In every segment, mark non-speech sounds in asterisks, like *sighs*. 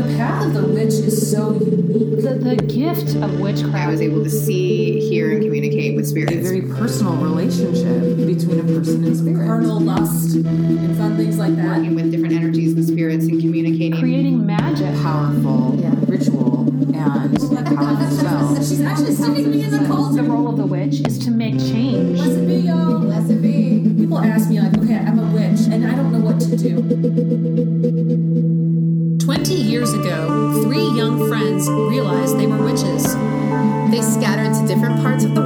The path of the witch is so unique. The, the gift of witchcraft. I was able to see, hear, and communicate with spirits. A very personal relationship between a person and spirit. Carnal lust and fun things like that. Working with different energies and spirits and communicating. creating magic. Powerful Yeah. ritual and powerful spell. She's actually sticking me in the cold. The role of the witch is to make change. Years ago, three young friends realized they were witches. They scattered to different parts of the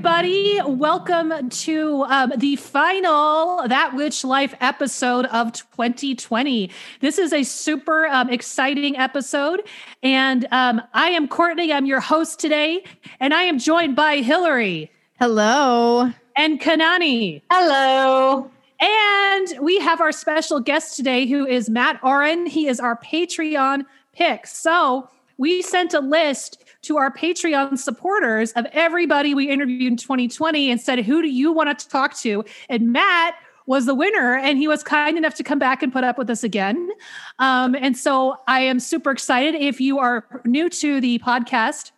everybody. Welcome to um, the final That Witch Life episode of 2020. This is a super um, exciting episode. And um, I am Courtney. I'm your host today. And I am joined by Hillary Hello. and Kanani. Hello. And we have our special guest today who is Mat Auryn. He is our Patreon pick. So we sent a list to our Patreon supporters of everybody we interviewed in 2020 and said, Who do you want to talk to? And Mat was the winner, and he was kind enough to come back and put up with us again. Um, and so I am super excited. If you are new to the podcast,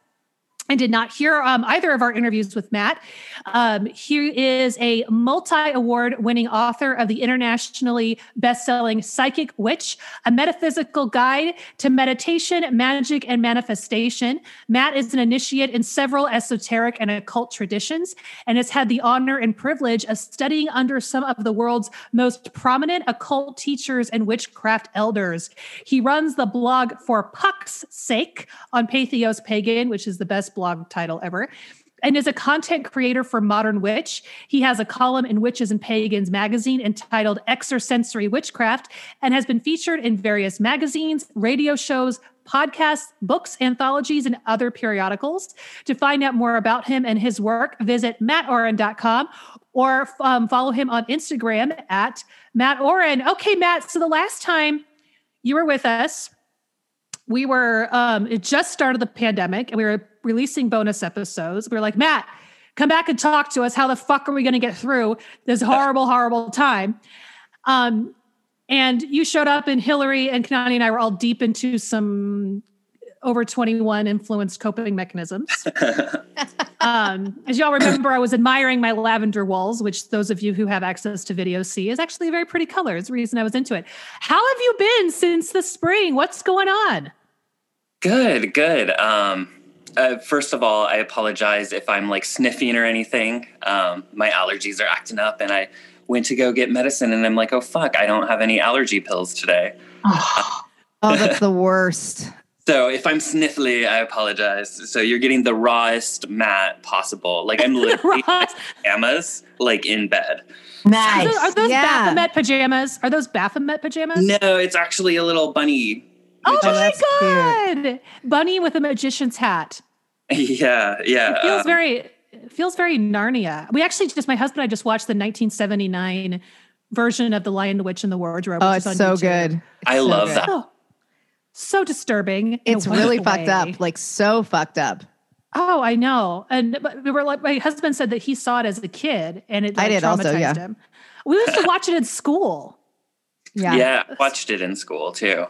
and did not hear um, either of our interviews with Mat. Um, he is a multi award winning author of the internationally best selling Psychic Witch, a metaphysical guide to meditation, magic, and manifestation. Mat is an initiate in several esoteric and occult traditions and has had the honor and privilege of studying under some of the world's most prominent occult teachers and witchcraft elders. He runs the blog For Puck's Sake on Patheos Pagan, which is the best blog title ever. And is a content creator for Modern Witch. He has a column in Witches and Pagans magazine entitled Extrasensory Witchcraft and has been featured in various magazines, radio shows, podcasts, books, anthologies, and other periodicals. To find out more about him and his work, visit matauryn.com or um, follow him on Instagram at Mat Auryn. Okay, Mat. So the last time you were with us, we were um it just started the pandemic and we were releasing bonus episodes we were like mat come back and talk to us how the fuck are we going to get through this *laughs* horrible horrible time um and you showed up and hillary and kanani and i were all deep into some over 21 influenced coping mechanisms *laughs* um, as y'all remember, I was admiring my lavender walls, which those of you who have access to video see is actually a very pretty color. It's the reason I was into it. How have you been since the spring? What's going on? Good, good. Um, uh, first of all, I apologize if I'm like sniffing or anything. Um, my allergies are acting up, and I went to go get medicine, and I'm like, oh fuck, I don't have any allergy pills today. *sighs* Oh, that's the worst. So if I'm sniffly, I apologize. So you're getting the rawest mat possible. Like I'm *laughs* literally in pajamas, like in bed. Are Nice. those, are those yeah. Baphomet pajamas? Are those Baphomet pajamas? No, it's actually a little bunny. Oh Oh, my that's god! Bunny with a magician's hat. *laughs* yeah, yeah. It feels um, very it feels very Narnia. We actually just my husband and I just watched the 1979 version of The Lion, the Witch, and the Wardrobe. Oh, which it's is on so YouTube. good. I so love good. that. So, so disturbing. It's really wonderful fucked up. Like so fucked up. Oh, I know. And but we were like, my husband said that he saw it as a kid, and it I did traumatized also, yeah. him. We used to watch it in school, Yeah. yeah, *laughs* watched it in school too.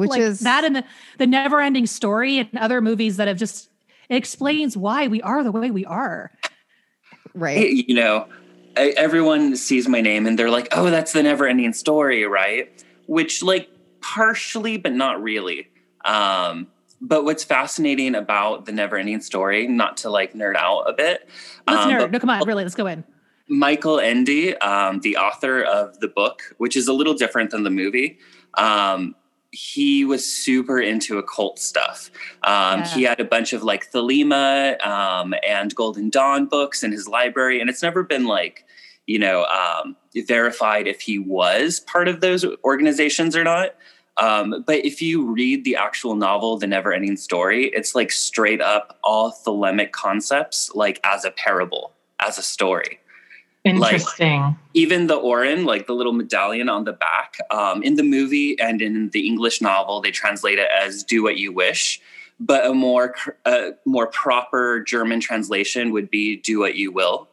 Which like is that, and the the never ending story, and other movies that have just it explains why we are the way we are. right. you know, I, everyone sees my name and they're like, "Oh, that's the never-ending story, right?" Which, like, partially, but not really. Um, but what's fascinating about the never-ending story, not to like nerd out a bit, Let's um, nerd. but No, come on, really, let's go in. Michael Ende, um, the author of the book, which is a little different than the movie, um, he was super into occult stuff. Um, Yeah. He had a bunch of like Thelema um, and Golden Dawn books in his library, and it's never been like, you know, um, verified if he was part of those organizations or not. Um, but if you read the actual novel, The Never Ending Story, it's like straight up all thelemic concepts, like as a parable, as a story Interesting. even the Auryn like the little medallion on the back um, in the movie and in the english novel they translate it as do what you wish but a more a more proper German translation would be "Do what you will,"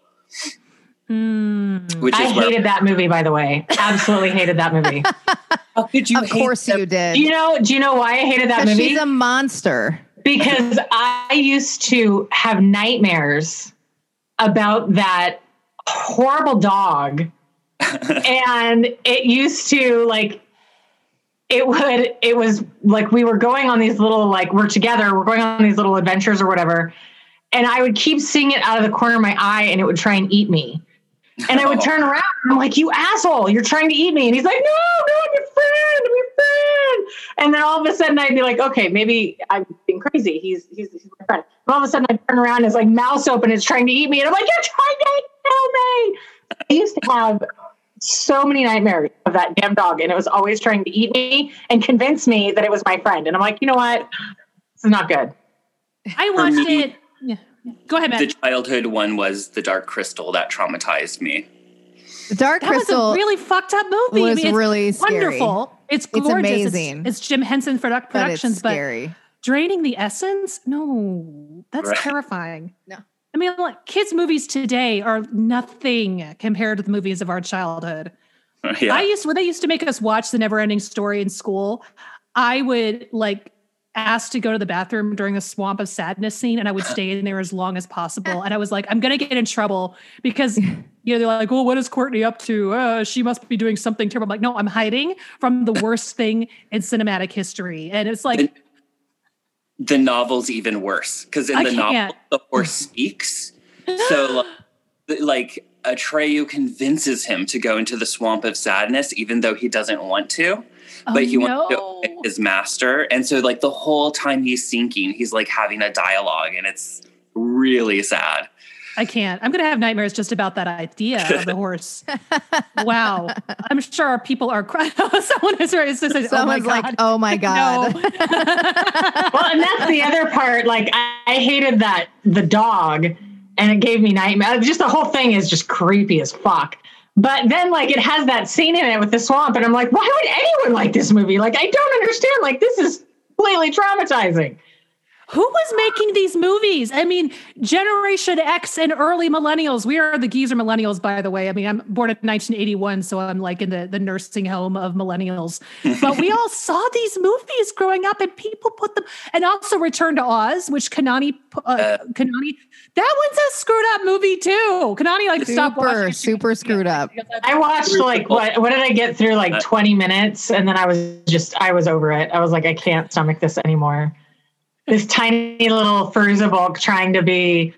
Mm. which I is where hated that movie, by the way. Absolutely hated that movie. *laughs* how could you of hate course the- you did. Do you know? Do you know why I hated that movie? she's a monster. because I used to have nightmares about that horrible dog. *laughs* and it used to like it would it was like we were going on these little like we're together, we're going on these little adventures or whatever. And I would keep seeing it out of the corner of my eye and it would try and eat me. And I would oh. turn around I'm like, you asshole, you're trying to eat me. And he's like, no, no, I'm your friend, I'm your friend. And then all of a sudden I'd be like, okay, maybe I'm being crazy. He's he's, he's my friend. And all of a sudden I turn around and it's like mouse open, it's trying to eat me. And I'm like, you're trying to kill me. I used to have so many nightmares of that damn dog, and it was always trying to eat me and convince me that it was my friend. And I'm like, you know what? This is not good. I watched me- it. Yeah. Go ahead, Mat. the childhood one was the Dark Crystal that traumatized me. The Dark that was a really fucked up movie. was it's really scary. wonderful. It's gorgeous. amazing. It's, it's Jim Henson Product but Productions, it's but scary. draining the essence? No, that's Right. terrifying. No. I mean, like, kids' movies today are nothing compared to the movies of our childhood. *laughs* yeah. I used when they used to make us watch the never ending story in school, I would like ask to go to the bathroom during the swamp of sadness scene and I would *gasps* stay in there as long as possible. And I was like, I'm gonna get in trouble because *laughs* you know, they're like, well, what is Courtney up to? Uh, she must be doing something terrible. I'm like, no, I'm hiding from the *laughs* worst thing in cinematic history. And it's like, the novel's even worse because in I the novel can't. the horse speaks so like, *gasps* like atreyu convinces him to go into the swamp of sadness even though he doesn't want to oh, but oh, he wants to obey his master and so like the whole time he's sinking he's like having a dialogue and it's really sad I can't. I'm going to have nightmares just about that idea of the *laughs* horse. wow. I'm sure people are crying. *laughs* Oh, someone is right. It's just, oh Someone's like, oh my *laughs* God. No. Well, and that's the other part. Like I, I hated that the dog, and it gave me nightmares. Just the whole thing is just creepy as fuck. But then, like, it has that scene in it with the swamp, and I'm like, why would anyone like this movie? Like, I don't understand. Like, this is completely traumatizing. Who was making these movies? I mean, Generation X and early millennials. We are the geezer millennials, by the way. I mean, I'm born in 1981, so I'm like in the, the nursing home of millennials. *laughs* But we all saw these movies growing up, and people put them, and also Return to Oz, which Kanani, uh, Uh, Kanani, that one's a screwed up movie too. Kanani like stopped super, watching. super screwed up. I watched like what? What did I get through? Like 20 minutes, and then I was just I was over it. I was like, I can't stomach this anymore. This tiny little Furzabalk trying to be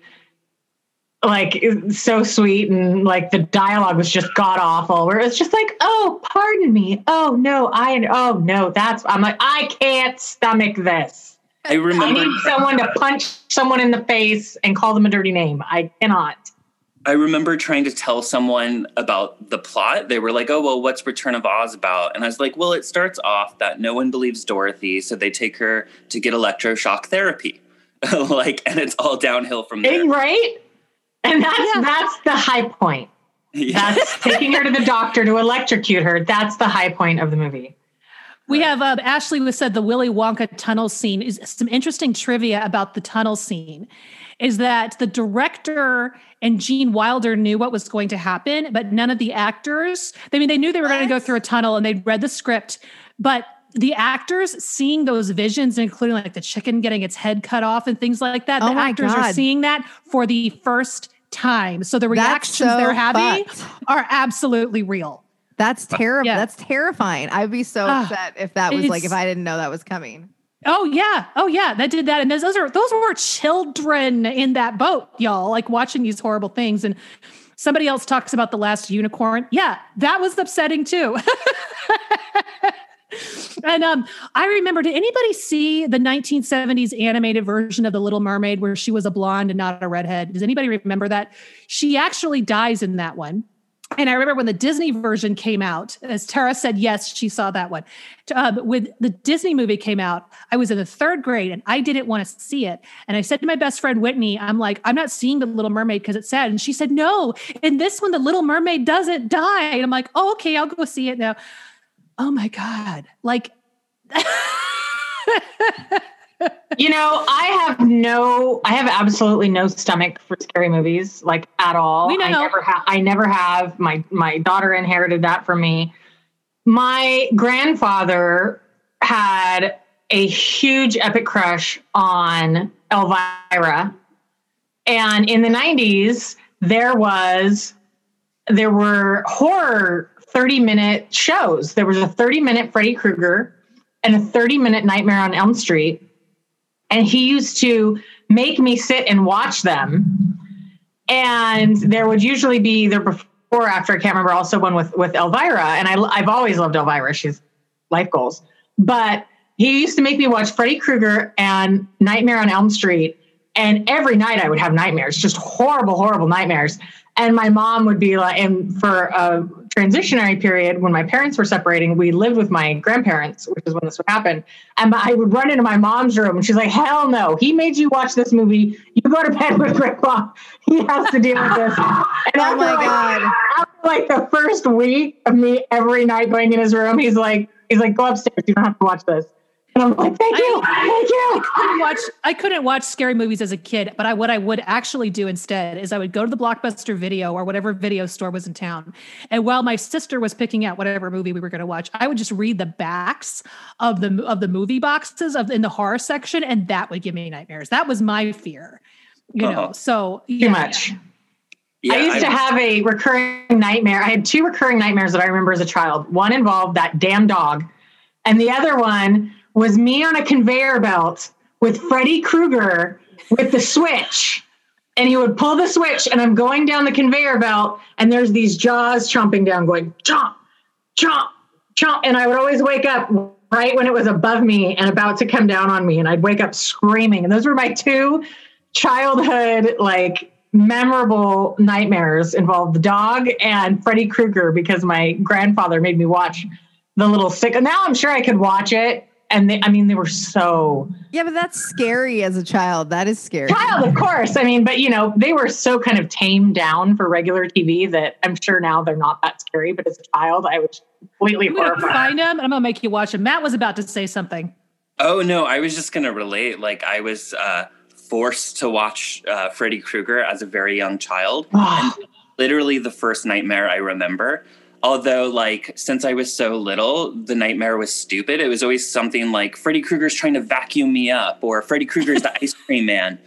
like so sweet and like the dialogue was just god awful where it's just like oh pardon me. Oh no i oh no that's i'm like i can't stomach this. I remember i need someone to punch someone in the face and call them a dirty name. I cannot I remember trying to tell someone about the plot. They were like, "Oh, well, what's Return of Oz about?" And I was like, "Well, it starts off that no one believes Dorothy, so they take her to get electroshock therapy." *laughs* like, and it's all downhill from there. right and that's that's the high point Yeah. that's *laughs* taking her to the doctor to electrocute her that's the high point of the movie We have um, Ashley was said the Willy Wonka tunnel scene is some interesting trivia about the tunnel scene. Is that the director and Gene Wilder knew what was going to happen, but none of the actors. I mean, they knew they were going to go through a tunnel and they'd read the script, but the actors seeing those visions, including like the chicken getting its head cut off and things like that, Oh the my actors are seeing that for the first time. So the reactions so they're having fucked. are absolutely real. That's terrible. Yeah. That's terrifying. I'd be so Ah, upset if that was like if I didn't know that was coming. Oh yeah, oh yeah, that did that, and those, those are those were children in that boat, y'all, like watching these horrible things. And somebody else talks about the last unicorn. Yeah, that was upsetting too. *laughs* and um, I remember. Did anybody see the 1970s animated version of The Little Mermaid where she was a blonde and not a redhead? Does anybody remember that? She actually dies in that one. And I remember when the Disney version came out, as Tara said, yes, she saw that one. Um, when the Disney movie came out, I was in the third grade and I didn't want to see it. And I said to my best friend Whitney, I'm like, I'm not seeing the Little Mermaid because it's sad. And she said, No, in this one, the Little Mermaid doesn't die. And I'm like, oh, okay, I'll go see it now. Oh my God. Like, *laughs* you know, I have no, I have absolutely no stomach for scary movies, like at all. We know. I never have. I never have. My my daughter inherited that from me. My grandfather had a huge epic crush on Elvira, and in the '90s there was there were horror 30 minute shows. There was a 30 minute Freddy Krueger and a 30 minute Nightmare on Elm Street. And he used to make me sit and watch them. And there would usually be either before or after, I can't remember, also one with, with Elvira. And I, I've always loved Elvira. She's life goals. But he used to make me watch Freddy Krueger and Nightmare on Elm Street. And every night I would have nightmares, just horrible, horrible nightmares. And my mom would be like, and for a transitionary period when my parents were separating, we lived with my grandparents, which is when this would happen. And I would run into my mom's room and she's like, hell no, he made you watch this movie. You go to bed with grandpa. He has to deal with this. And Oh my like, God. after like the first week of me every night going in his room, he's like, he's like, go upstairs. You don't have to watch this. And I'm like, thank you, thank you. I couldn't watch I couldn't watch scary movies as a kid, but I what I would actually do instead is I would go to the Blockbuster video or whatever video store was in town. And while my sister was picking out whatever movie we were going to watch, I would just read the backs of the of the movie boxes of in the horror section and that would give me nightmares. That was my fear. You know. Uh-huh. So Too much. Yeah, I used to have a recurring nightmare. I had two recurring nightmares that I remember as a child. One involved that damn dog, and the other one was me on a conveyor belt with Freddy Krueger with the switch. And he would pull the switch, and I'm going down the conveyor belt, and there's these jaws chomping down, going chomp, chomp, chomp. And I would always wake up right when it was above me and about to come down on me, and I'd wake up screaming. And those were my two childhood, like memorable nightmares involved the dog and Freddy Krueger because my grandfather made me watch the little stick. And now I'm sure I could watch it. And they, I mean, they were so Yeah, but that's scary as a child. That is scary. child, of course. I mean, but you know, they were so kind of tamed down for regular TV that I'm sure now they're not that scary. But as a child, I was completely I'm gonna find them and I'm gonna make you watch them. Mat was about to say something. Oh no, I was just gonna relate. Like I was uh, forced to watch uh, Freddy Krueger as a very young child, *sighs* and literally the first nightmare I remember. Although, like, since I was so little, the nightmare was stupid. It was always something like Freddy Krueger's trying to vacuum me up, or Freddy Krueger's the *laughs* ice cream man.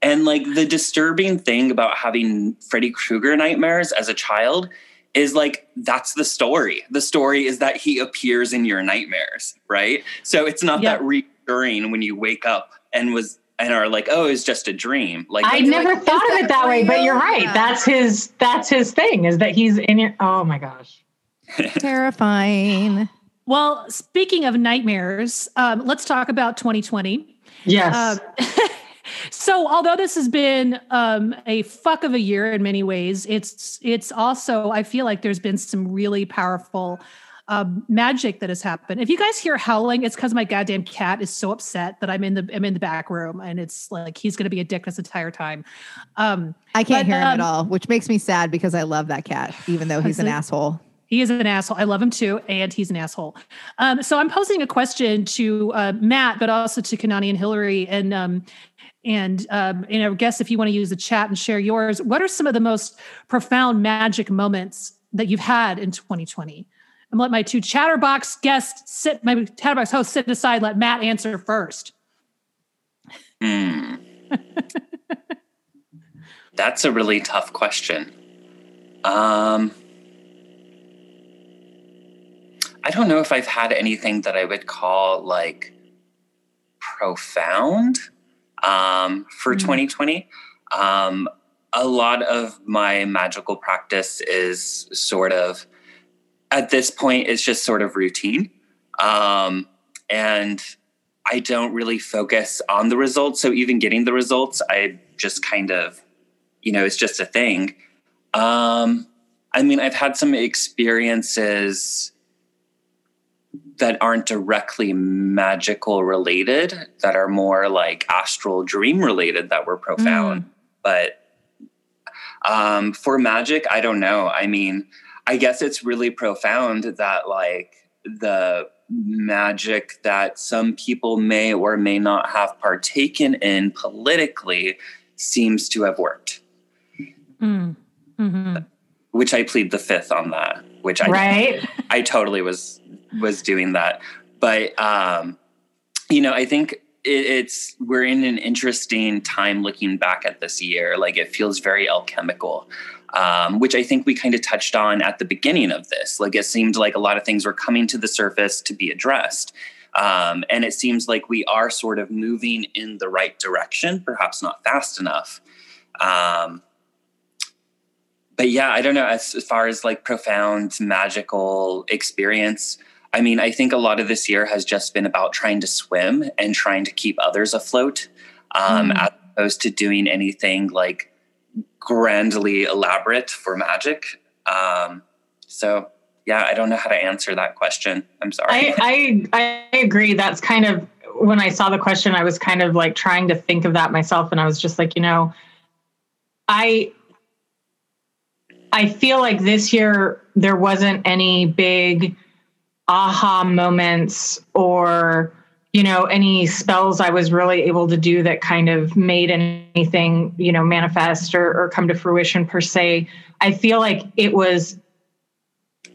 And like the disturbing thing about having Freddy Krueger nightmares as a child is like that's the story. The story is that he appears in your nightmares, right? So it's not Yeah. that reassuring when you wake up and was and are like, oh, it's just a dream. Like I never like, thought of it that way, but you're right. Yeah. That's his. That's his thing. Is that he's in your? Oh my gosh. *laughs* Terrifying. Well, speaking of nightmares, um, let's talk about 2020. Yes. Um, *laughs* so, although this has been um, a fuck of a year in many ways, it's it's also I feel like there's been some really powerful um, magic that has happened. If you guys hear howling, it's because my goddamn cat is so upset that I'm in the I'm in the back room, and it's like he's going to be a dick this entire time. Um, I can't But, hear him at um, all, which makes me sad because I love that cat, even though he's an *laughs* asshole. He is an asshole. I love him too, and he's an asshole. Um, so I'm posing a question to uh, Mat, but also to Kanani and Hillary, and um, and um, you know, guess if you want to use the chat and share yours. What are some of the most profound magic moments that you've had in 2020? I'm let my two chatterbox guests sit. My chatterbox host sit aside. Let Mat answer first. Hmm. *laughs* That's a really tough question. Um, I don't know if I've had anything that I would call like profound um, for Mm. 2020. Um, a lot of my magical practice is sort of, at this point, it's just sort of routine. Um, and I don't really focus on the results. So even getting the results, I just kind of, you know, it's just a thing. Um, I mean, I've had some experiences that aren't directly magical related, that are more like astral dream related, that were profound. But um, for magic, I don't know. I mean, I guess it's really profound that like the magic that some people may or may not have partaken in politically seems to have worked. Mm. hmm Which I plead the fifth on that. Which I right? *laughs* I totally was was doing that, but um, you know, I think it, it's we're in an interesting time looking back at this year. Like it feels very alchemical, um, which I think we kind of touched on at the beginning of this. Like it seemed like a lot of things were coming to the surface to be addressed. Um, and it seems like we are sort of moving in the right direction, perhaps not fast enough. Um, but yeah, I don't know. As, as far as like profound magical experience, I mean, I think a lot of this year has just been about trying to swim and trying to keep others afloat, um, Mm. as opposed to doing anything like grandly elaborate for magic. Um, so yeah, I don't know how to answer that question. I'm sorry. I, I I agree. That's kind of when I saw the question, I was kind of like trying to think of that myself, and I was just like, you know, I I feel like this year there wasn't any big aha moments or you know any spells I was really able to do that kind of made anything you know manifest or, or come to fruition per se. I feel like it was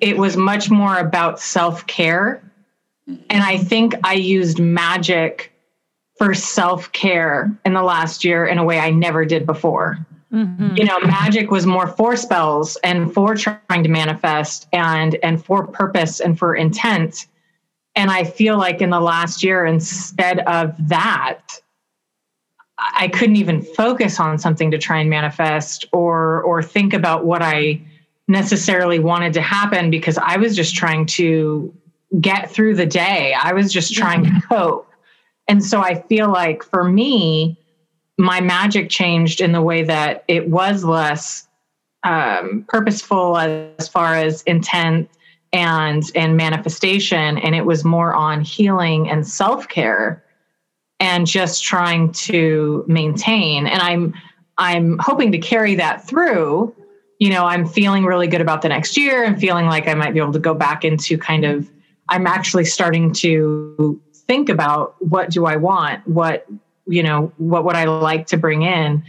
it was much more about self-care and i think i used magic for self-care in the last year in a way i never did before hmm you know magic was more for spells and for trying to manifest and and for purpose and for intent and i feel like in the last year instead of that i couldn't even focus on something to try and manifest or or think about what i necessarily wanted to happen because i was just trying to get through the day. I was just trying to cope. And so i feel like for me my magic changed in the way that it was less um, purposeful as far as intent and and manifestation and it was more on healing and self-care and just trying to maintain. And i'm i'm hoping to carry that through. You know i'm feeling really good about the next year and feeling like i might be able to go back into kind of i'm actually starting to think about what do i want? What you know what would i like to bring in?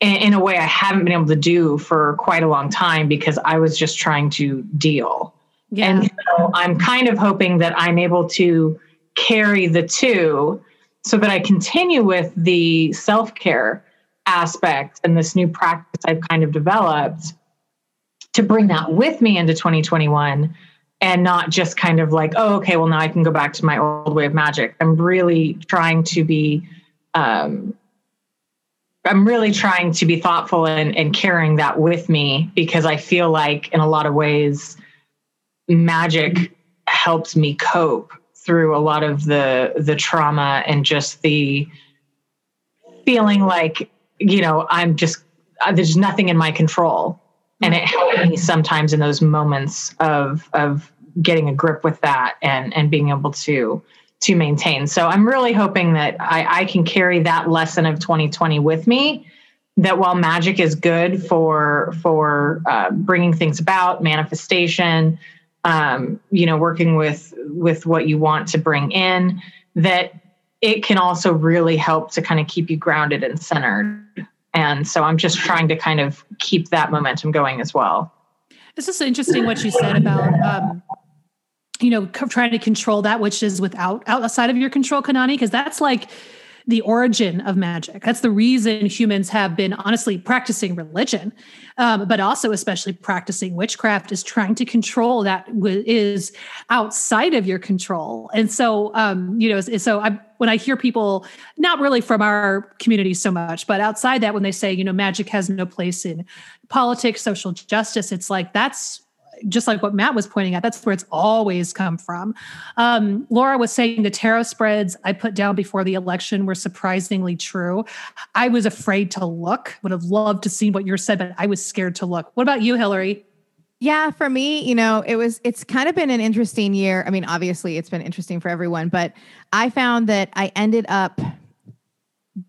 In, in a way i haven't been able to do for quite a long time because i was just trying to deal Yeah. and so i'm kind of hoping that i'm able to carry the two so that i continue with the self-care aspect and this new practice i've kind of developed to bring that with me into 2021 and not just kind of like oh okay well now i can go back to my old way of magic i'm really trying to be um, I'm really trying to be thoughtful and, and carrying that with me because I feel like in a lot of ways, magic helps me cope through a lot of the the trauma and just the feeling like you know I'm just uh, there's nothing in my control, and it helped me sometimes in those moments of of getting a grip with that and and being able to to maintain. So I'm really hoping that I, I can carry that lesson of 2020 with me. That while magic is good for for uh, bringing things about, manifestation, um, you know, working with with what you want to bring in, that it can also really help to kind of keep you grounded and centered. And so I'm just trying to kind of keep that momentum going as well. This is interesting what you said about, um, you know, trying to control that which is without outside of your control, Kanani, because that's like the origin of magic. That's the reason humans have been honestly practicing religion, um, but also especially practicing witchcraft is trying to control that w- is outside of your control. And so, um, you know, so I, when I hear people, not really from our community so much, but outside that, when they say, you know, magic has no place in politics, social justice, it's like that's just like what Mat was pointing out, that's where it's always come from. Um, Laura was saying the tarot spreads I put down before the election were surprisingly true. I was afraid to look, would have loved to see what you said, but I was scared to look. What about you, Hillary? Yeah, for me, you know, it was it's kind of been an interesting year. I mean, obviously it's been interesting for everyone, but I found that I ended up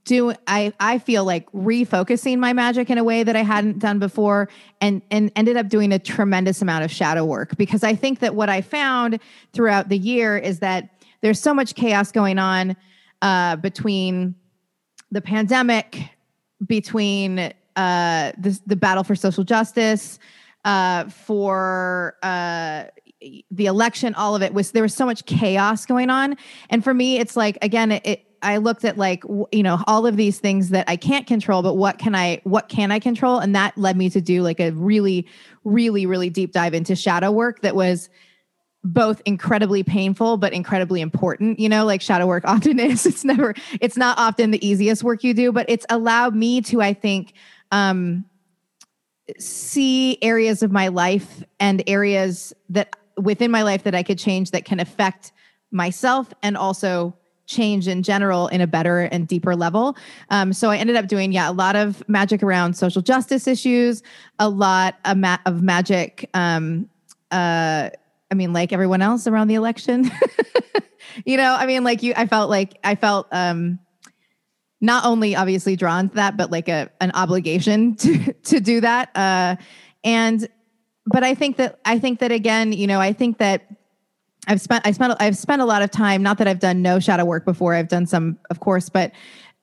do I I feel like refocusing my magic in a way that I hadn't done before and and ended up doing a tremendous amount of shadow work because I think that what I found throughout the year is that there's so much chaos going on uh, between the pandemic, between uh, the, the battle for social justice, uh, for uh, the election, all of it was there was so much chaos going on. And for me, it's like again, it, it I looked at like you know all of these things that I can't control, but what can I what can I control? And that led me to do like a really, really, really deep dive into shadow work that was both incredibly painful but incredibly important you know like shadow work *laughs* often is it's never it's not often the easiest work you do but it's allowed me to i think um see areas of my life and areas that within my life that i could change that can affect myself and also change in general in a better and deeper level. Um, so I ended up doing, yeah, a lot of magic around social justice issues, a lot of, ma- of magic. Um, uh, I mean, like everyone else around the election, *laughs* you know, I mean, like you, I felt like I felt, um, not only obviously drawn to that, but like a, an obligation *laughs* to, to do that. Uh, and, but I think that, I think that again, you know, I think that I've spent I spent I've spent a lot of time. Not that I've done no shadow work before. I've done some, of course, but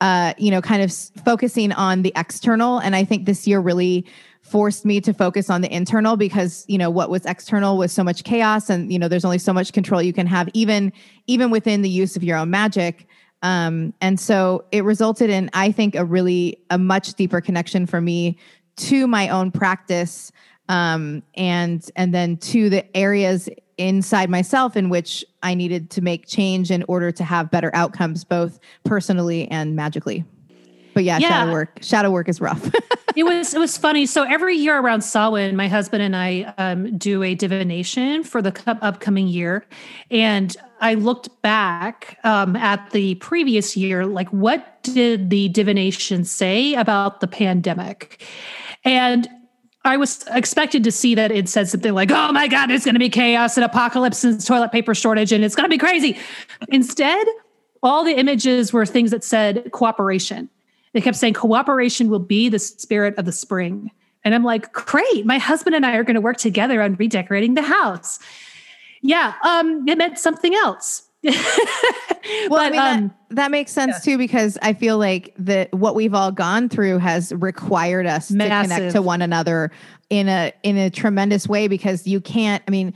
uh, you know, kind of s- focusing on the external. And I think this year really forced me to focus on the internal because you know what was external was so much chaos, and you know, there's only so much control you can have, even even within the use of your own magic. Um, and so it resulted in, I think, a really a much deeper connection for me to my own practice um, and and then to the areas inside myself in which I needed to make change in order to have better outcomes, both personally and magically. But yeah, Yeah. shadow work. Shadow work is rough. *laughs* it was it was funny. So every year around Samhain, my husband and I um, do a divination for the upcoming year, and I looked back um, at the previous year. Like, what did the divination say about the pandemic? And I was expected to see that it said something like, "Oh my God, it's going to be chaos and apocalypse and toilet paper shortage, and it's going to be crazy." Instead, all the images were things that said cooperation. They kept saying cooperation will be the spirit of the spring. And I'm like, great, my husband and I are going to work together on redecorating the house. Yeah, um, it meant something else. *laughs* well, I mean, that, um, that makes sense too because I feel like that what we've all gone through has required us to connect to one another in a in a tremendous way because you can't. I mean,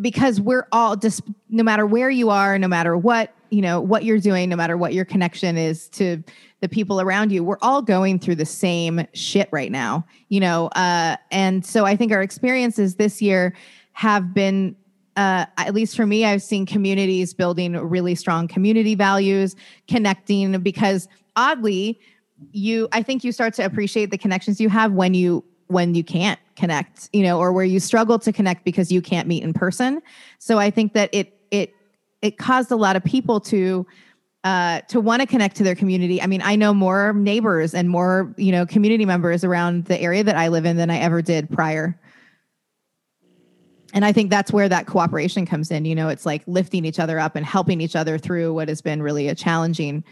because we're all just no matter where you are, no matter what you know what you're doing, no matter what your connection is to the people around you, we're all going through the same shit right now. You know, uh, and so I think our experiences this year have been uh, at least for me, I've seen communities building really strong community values, connecting because oddly, you I think you start to appreciate the connections you have when you when you can't connect, you know, or where you struggle to connect because you can't meet in person. So I think that it it it caused a lot of people to uh, to want to connect to their community. I mean, I know more neighbors and more, you know, community members around the area that I live in than I ever did prior. And I think that's where that cooperation comes in. You know, it's like lifting each other up and helping each other through what has been really a challenging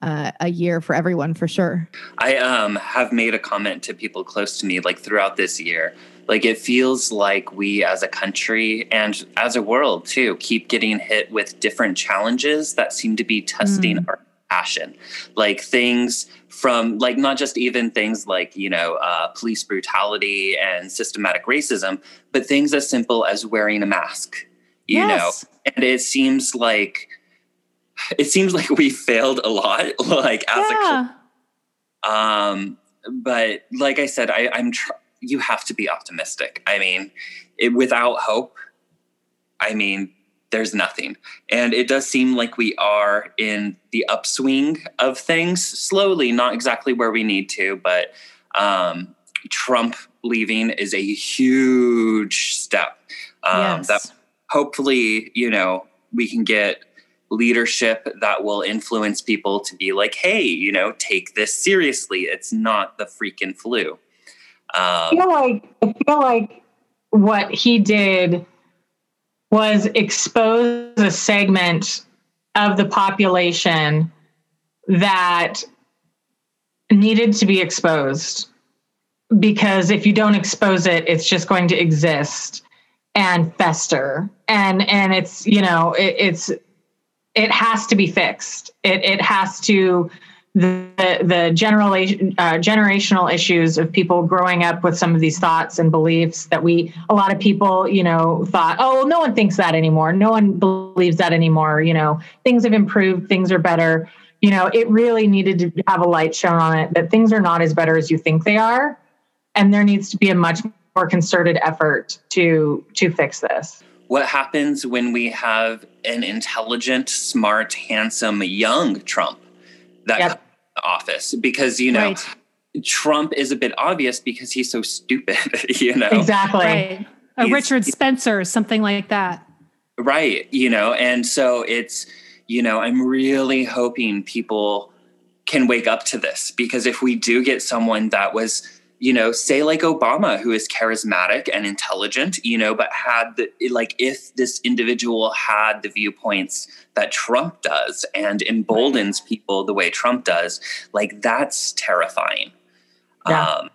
uh, a year for everyone, for sure. I um, have made a comment to people close to me, like throughout this year. Like it feels like we as a country and as a world too keep getting hit with different challenges that seem to be testing our passion. Like things from, like, not just even things like, you know, uh, police brutality and systematic racism, but things as simple as wearing a mask, you Yes. know? And it seems like, it seems like we failed a lot, *laughs* like as a culture um but like i said I, i'm tr- you have to be optimistic i mean it, without hope i mean there's nothing. And it does seem like we are in the upswing of things slowly not exactly where we need to but um trump leaving is a huge step. Um yes. that hopefully you know we can get leadership that will influence people to be like hey you know take this seriously. It's not the freaking flu. I um, feel like I feel like what he did was expose a segment of the population that needed to be exposed because if you don't expose it, it's just going to exist and fester. And and it's you know it, it's it has to be fixed. It it has to the the generation uh, generational issues of people growing up with some of these thoughts and beliefs that we a lot of people you know thought oh no one thinks that anymore. No one believes that anymore. You know things have improved. Things are better. You know it really needed to have a light shown on it that things are not as better as you think they are and there needs to be a much more concerted effort to to fix this. What happens when we have an intelligent smart handsome young trump that Yep. Office because you know Right. Trump is a bit obvious because he's so stupid, *laughs* you know. exactly Right. A Richard Spencer, something like that. Right, you know, and so it's you know, I'm really hoping people can wake up to this because if we do get someone that was you know, say like Obama, who is charismatic and intelligent, you know, but had the like if this individual had the viewpoints that Trump does and emboldens people the way Trump does, like that's terrifying. Yeah. Um,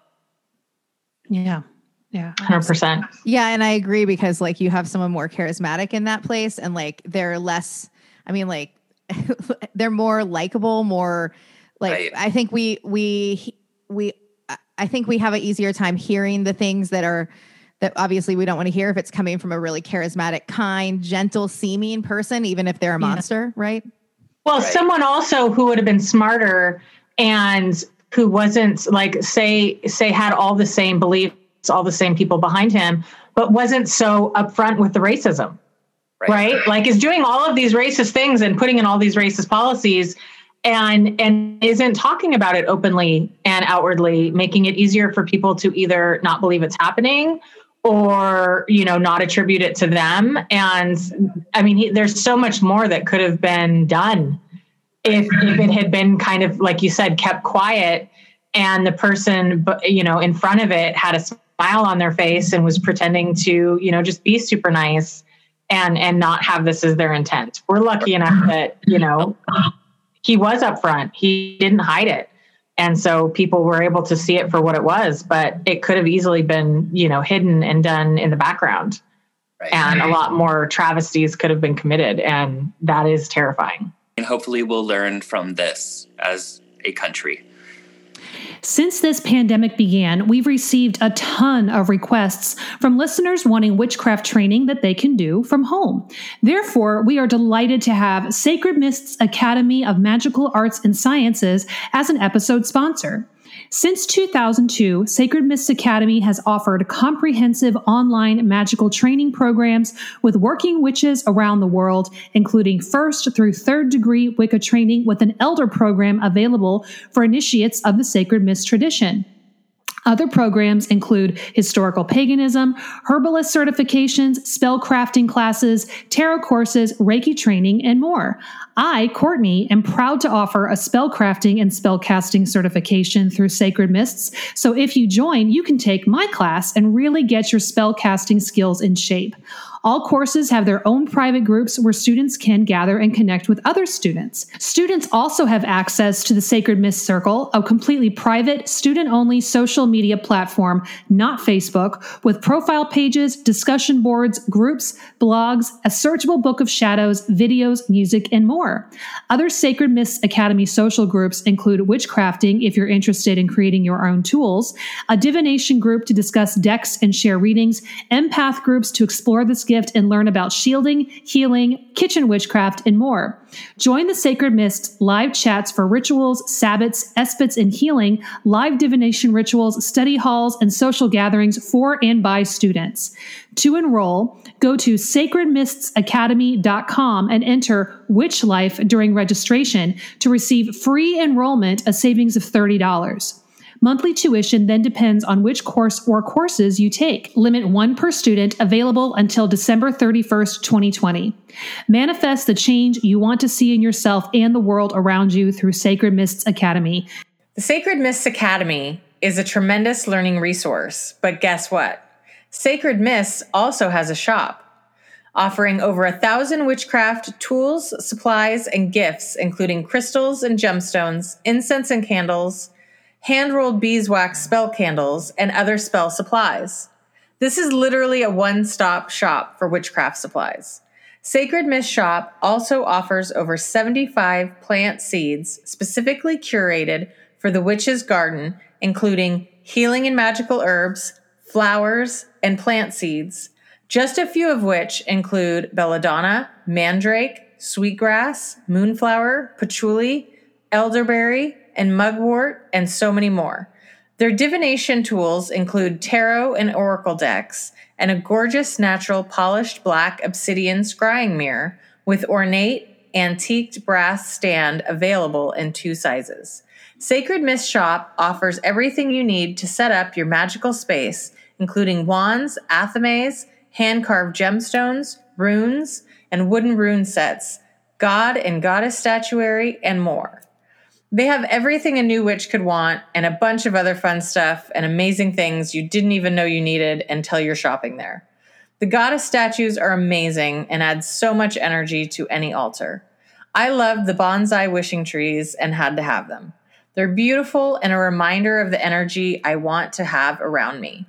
Yeah. Yeah. 100% Yeah, and I agree because like you have someone more charismatic in that place and like they're less I mean like *laughs* they're more likable, more like Right. I think we we we I- I think we have an easier time hearing the things that are that obviously we don't want to hear if it's coming from a really charismatic, kind, gentle seeming person even if they're a Yeah. monster, right? Well, Right. someone also who would have been smarter and who wasn't like say say had all the same beliefs, all the same people behind him, but wasn't so upfront with the racism, right? Like is doing all of these racist things and putting in all these racist policies and and isn't talking about it openly and outwardly, making it easier for people to either not believe it's happening or you know not attribute it to them. And i mean he, there's so much more that could have been done if if it had been kind of like you said kept quiet and the person you know in front of it had a smile on their face and was pretending to you know just be super nice and and not have this as their intent. We're lucky enough that you know he was upfront he didn't hide it and so people were able to see it for what it was but it could have easily been you know hidden and done in the background right. and a lot more travesties could have been committed and that is terrifying and hopefully we'll learn from this as a country. Since this pandemic began, we've received a ton of requests from listeners wanting witchcraft training that they can do from home. Therefore, we are delighted to have Sacred Mists Academy of Magical Arts and Sciences as an episode sponsor. Since 2002, Sacred Mists Academy has offered comprehensive online magical training programs with working witches around the world, including first through third degree Wicca training with an elder program available for initiates of the Sacred Mist tradition. Other programs include historical paganism, herbalist certifications, spell crafting classes, tarot courses, Reiki training, and more. I, Courtney, am proud to offer a spell crafting and spell casting certification through Sacred Mists. So if you join, you can take my class and really get your spell casting skills in shape. All courses have their own private groups where students can gather and connect with other students. Students also have access to the Sacred Mist Circle, a completely private, student only social media platform, not Facebook, with profile pages, discussion boards, groups, blogs, a searchable book of shadows, videos, music, and more. Other Sacred Mists Academy social groups include Witchcrafting, if you're interested in creating your own tools, a divination group to discuss decks and share readings, empath groups to explore this gift and learn about shielding, healing, kitchen witchcraft, and more. Join the Sacred Mist live chats for rituals, sabbats, esbats, and healing, live divination rituals, study halls, and social gatherings for and by students. To enroll, go to sacredmistsacademy.com and enter Witch Life during registration to receive free enrollment, a savings of $30. Monthly tuition then depends on which course or courses you take. Limit one per student available until December 31st, 2020. Manifest the change you want to see in yourself and the world around you through Sacred Mists Academy. The Sacred Mists Academy is a tremendous learning resource, but guess what? Sacred Mists also has a shop offering over a thousand witchcraft tools, supplies, and gifts, including crystals and gemstones, incense and candles, hand rolled beeswax spell candles, and other spell supplies. This is literally a one stop shop for witchcraft supplies. Sacred Mist Shop also offers over 75 plant seeds specifically curated for the witch's garden, including healing and magical herbs, flowers, and plant seeds, just a few of which include belladonna, mandrake, sweetgrass, moonflower, patchouli, elderberry, and mugwort, and so many more. Their divination tools include tarot and oracle decks, and a gorgeous natural polished black obsidian scrying mirror with ornate antiqued brass stand available in two sizes. Sacred Mists Shoppe offers everything you need to set up your magical space, including wands, athames, hand carved gemstones, runes, and wooden rune sets, god and goddess statuary, and more. They have everything a new witch could want and a bunch of other fun stuff and amazing things you didn't even know you needed until you're shopping there. The goddess statues are amazing and add so much energy to any altar. I loved the bonsai wishing trees and had to have them. They're beautiful and a reminder of the energy I want to have around me.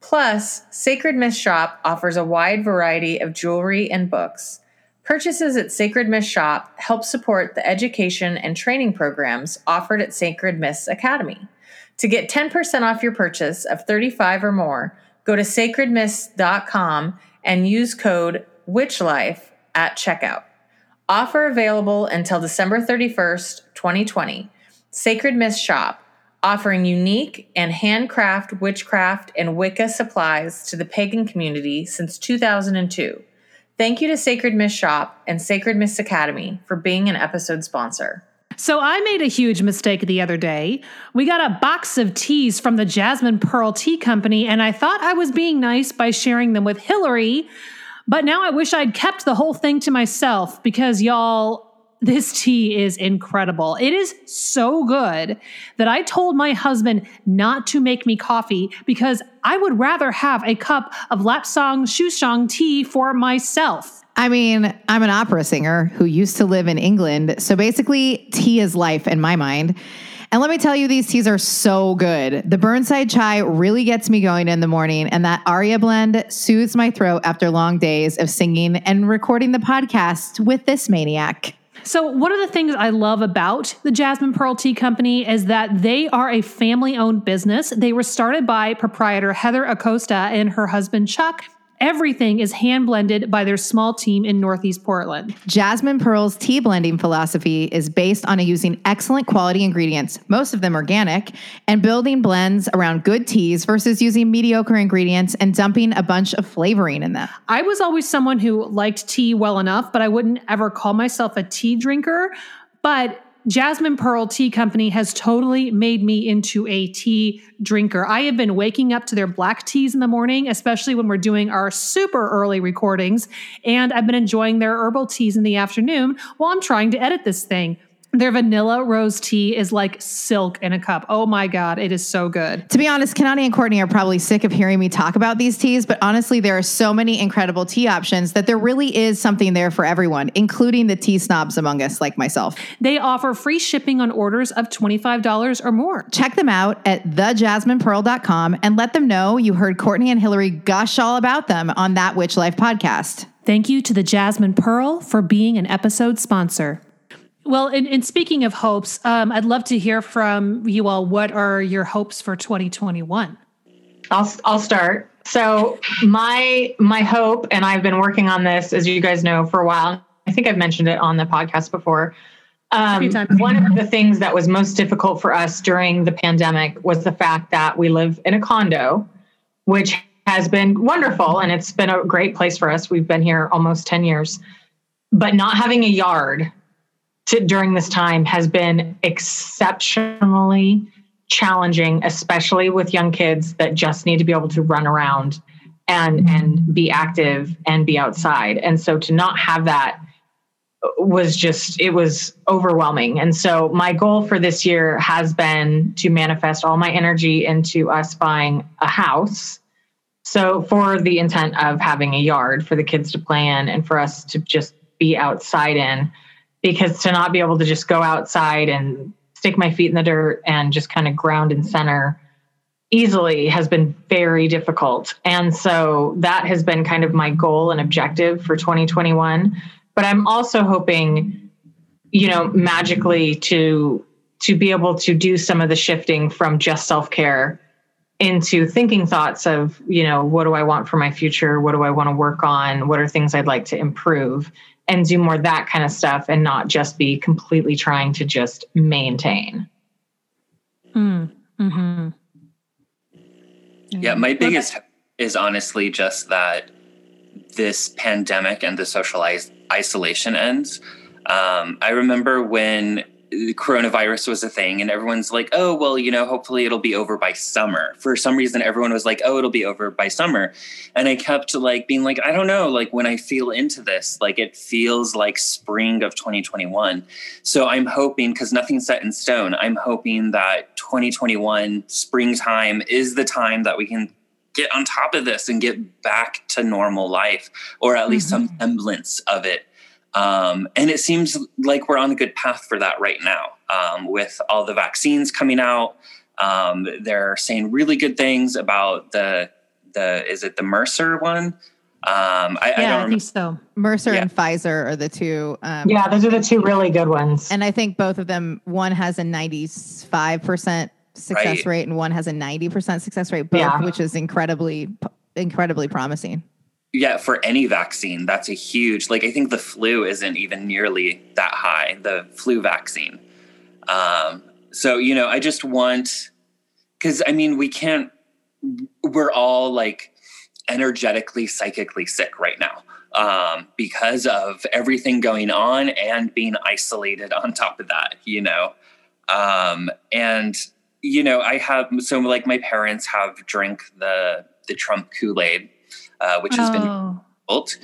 Plus, Sacred Mists Shoppe offers a wide variety of jewelry and books. Purchases at Sacred Mists Shoppe help support the education and training programs offered at Sacred Mists Academy. To get 10% off your purchase of 35 or more, go to sacredmists.com and use code WITCHLIFE at checkout. Offer available until December 31st, 2020. Sacred Mists Shoppe, offering unique and handcraft witchcraft and Wicca supplies to the pagan community since 2002. Thank you to Sacred Mists Shoppe and Sacred Mists Academy for being an episode sponsor. So I made a huge mistake the other day. We got a box of teas from the Jasmine Pearl Tea Company, and I thought I was being nice by sharing them with Hillary. But now I wish I'd kept the whole thing to myself because y'all, this tea is incredible. It is so good that I told my husband not to make me coffee because I would rather have a cup of Lapsang Souchong tea for myself. I mean, I'm an opera singer who used to live in England. So basically, tea is life in my mind. And let me tell you, these teas are so good. The Burnside chai really gets me going in the morning, and that Aria blend soothes my throat after long days of singing and recording the podcast with this maniac. So, one of the things I love about the Jasmine Pearl Tea Company is that they are a family owned business. They were started by proprietor Heather Acosta and her husband Chuck. Everything is hand blended by their small team in Northeast Portland. Jasmine Pearl's tea blending philosophy is based on using excellent quality ingredients, most of them organic, and building blends around good teas versus using mediocre ingredients and dumping a bunch of flavoring in them. I was always someone who liked tea well enough, but I wouldn't ever call myself a tea drinker. But Jasmine Pearl Tea Company has totally made me into a tea drinker. I have been waking up to their black teas in the morning, especially when we're doing our super early recordings. And I've been enjoying their herbal teas in the afternoon while I'm trying to edit this thing. Their vanilla rose tea is like silk in a cup. Oh my God, it is so good. To be honest, Kanani and Courtney are probably sick of hearing me talk about these teas, but honestly, there are so many incredible tea options that there really is something there for everyone, including the tea snobs among us like myself. They offer free shipping on orders of $25 or more. Check them out at thejasminepearl.com and let them know you heard Courtney and Hillary gush all about them on that Witch Life podcast. Thank you to the Jasmine Pearl for being an episode sponsor. Well, and, and speaking of hopes, um, I'd love to hear from you all. What are your hopes for 2021? I'll I'll start. So my my hope, and I've been working on this, as you guys know, for a while. I think I've mentioned it on the podcast before. Um, one of the things that was most difficult for us during the pandemic was the fact that we live in a condo, which has been wonderful and it's been a great place for us. We've been here almost 10 years, but not having a yard to, during this time has been exceptionally challenging, especially with young kids that just need to be able to run around and and be active and be outside. And so to not have that was just it was overwhelming. And so my goal for this year has been to manifest all my energy into us buying a house. So for the intent of having a yard for the kids to play in and for us to just be outside in because to not be able to just go outside and stick my feet in the dirt and just kind of ground and center easily has been very difficult. And so that has been kind of my goal and objective for 2021. But I'm also hoping, you know, magically to to be able to do some of the shifting from just self-care into thinking thoughts of, you know, what do I want for my future? What do I want to work on? What are things I'd like to improve? And do more that kind of stuff and not just be completely trying to just maintain. Mm, hmm Yeah, my biggest is honestly just that this pandemic and the social is- isolation ends. Um, I remember when coronavirus was a thing and everyone's like oh well you know hopefully it'll be over by summer. For some reason everyone was like oh it'll be over by summer. And i kept like being like i don't know like when i feel into this like it feels like spring of 2021 so i'm hoping because nothing's set in stone i'm hoping that 2021 springtime is the time that we can get on top of this and get back to normal life or at least Mm-hmm. some semblance of it um, and it seems like we're on a good path for that right now um, with all the vaccines coming out. Um, they're saying really good things about the the is it the Mercer one? Um, I, I Yeah, don't I, think so. Mercer Yeah. and Pfizer are the two. Um, Yeah, those are the two really good ones. And I think both of them, one has a 95% success Right. rate and one has a 90% success rate, both, Yeah. which is incredibly, incredibly promising. Yeah, for any vaccine, that's a huge. Like I think the flu isn't even nearly that high. The flu vaccine. Um, so you know, I just want because I mean, we can't. We're all like energetically, psychically sick right now um, because of everything going on and being isolated *laughs* on top of that. You know, um, and you know, I have so like my parents have drank the the Trump Kool Aid, uh, which has been built.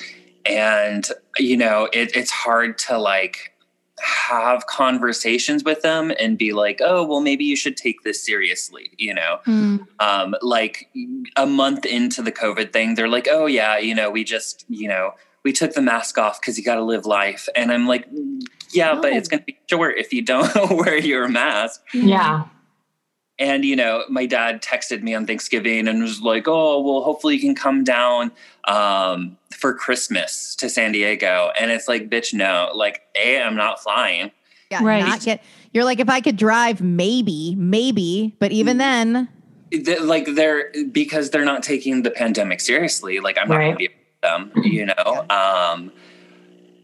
and you know it, it's hard to like have conversations with them and be like oh well maybe you should take this seriously you know Mm. um, like a month into the covid thing they're like oh yeah you know we just you know we took the mask off because you got to live life and i'm like yeah but it's going to be short if you don't *laughs* wear your mask yeah. And you know, my dad texted me on Thanksgiving and was like, "Oh, well, hopefully you can come down um, for Christmas to San Diego." And it's like, bitch, no. Like, a, I'm not flying. Yeah. Right. Not get, you're like, if I could drive, maybe, maybe, but even Mm. then, They- Like, they're because they're not taking the pandemic seriously. Like, I'm not going to be with them. You know. Um,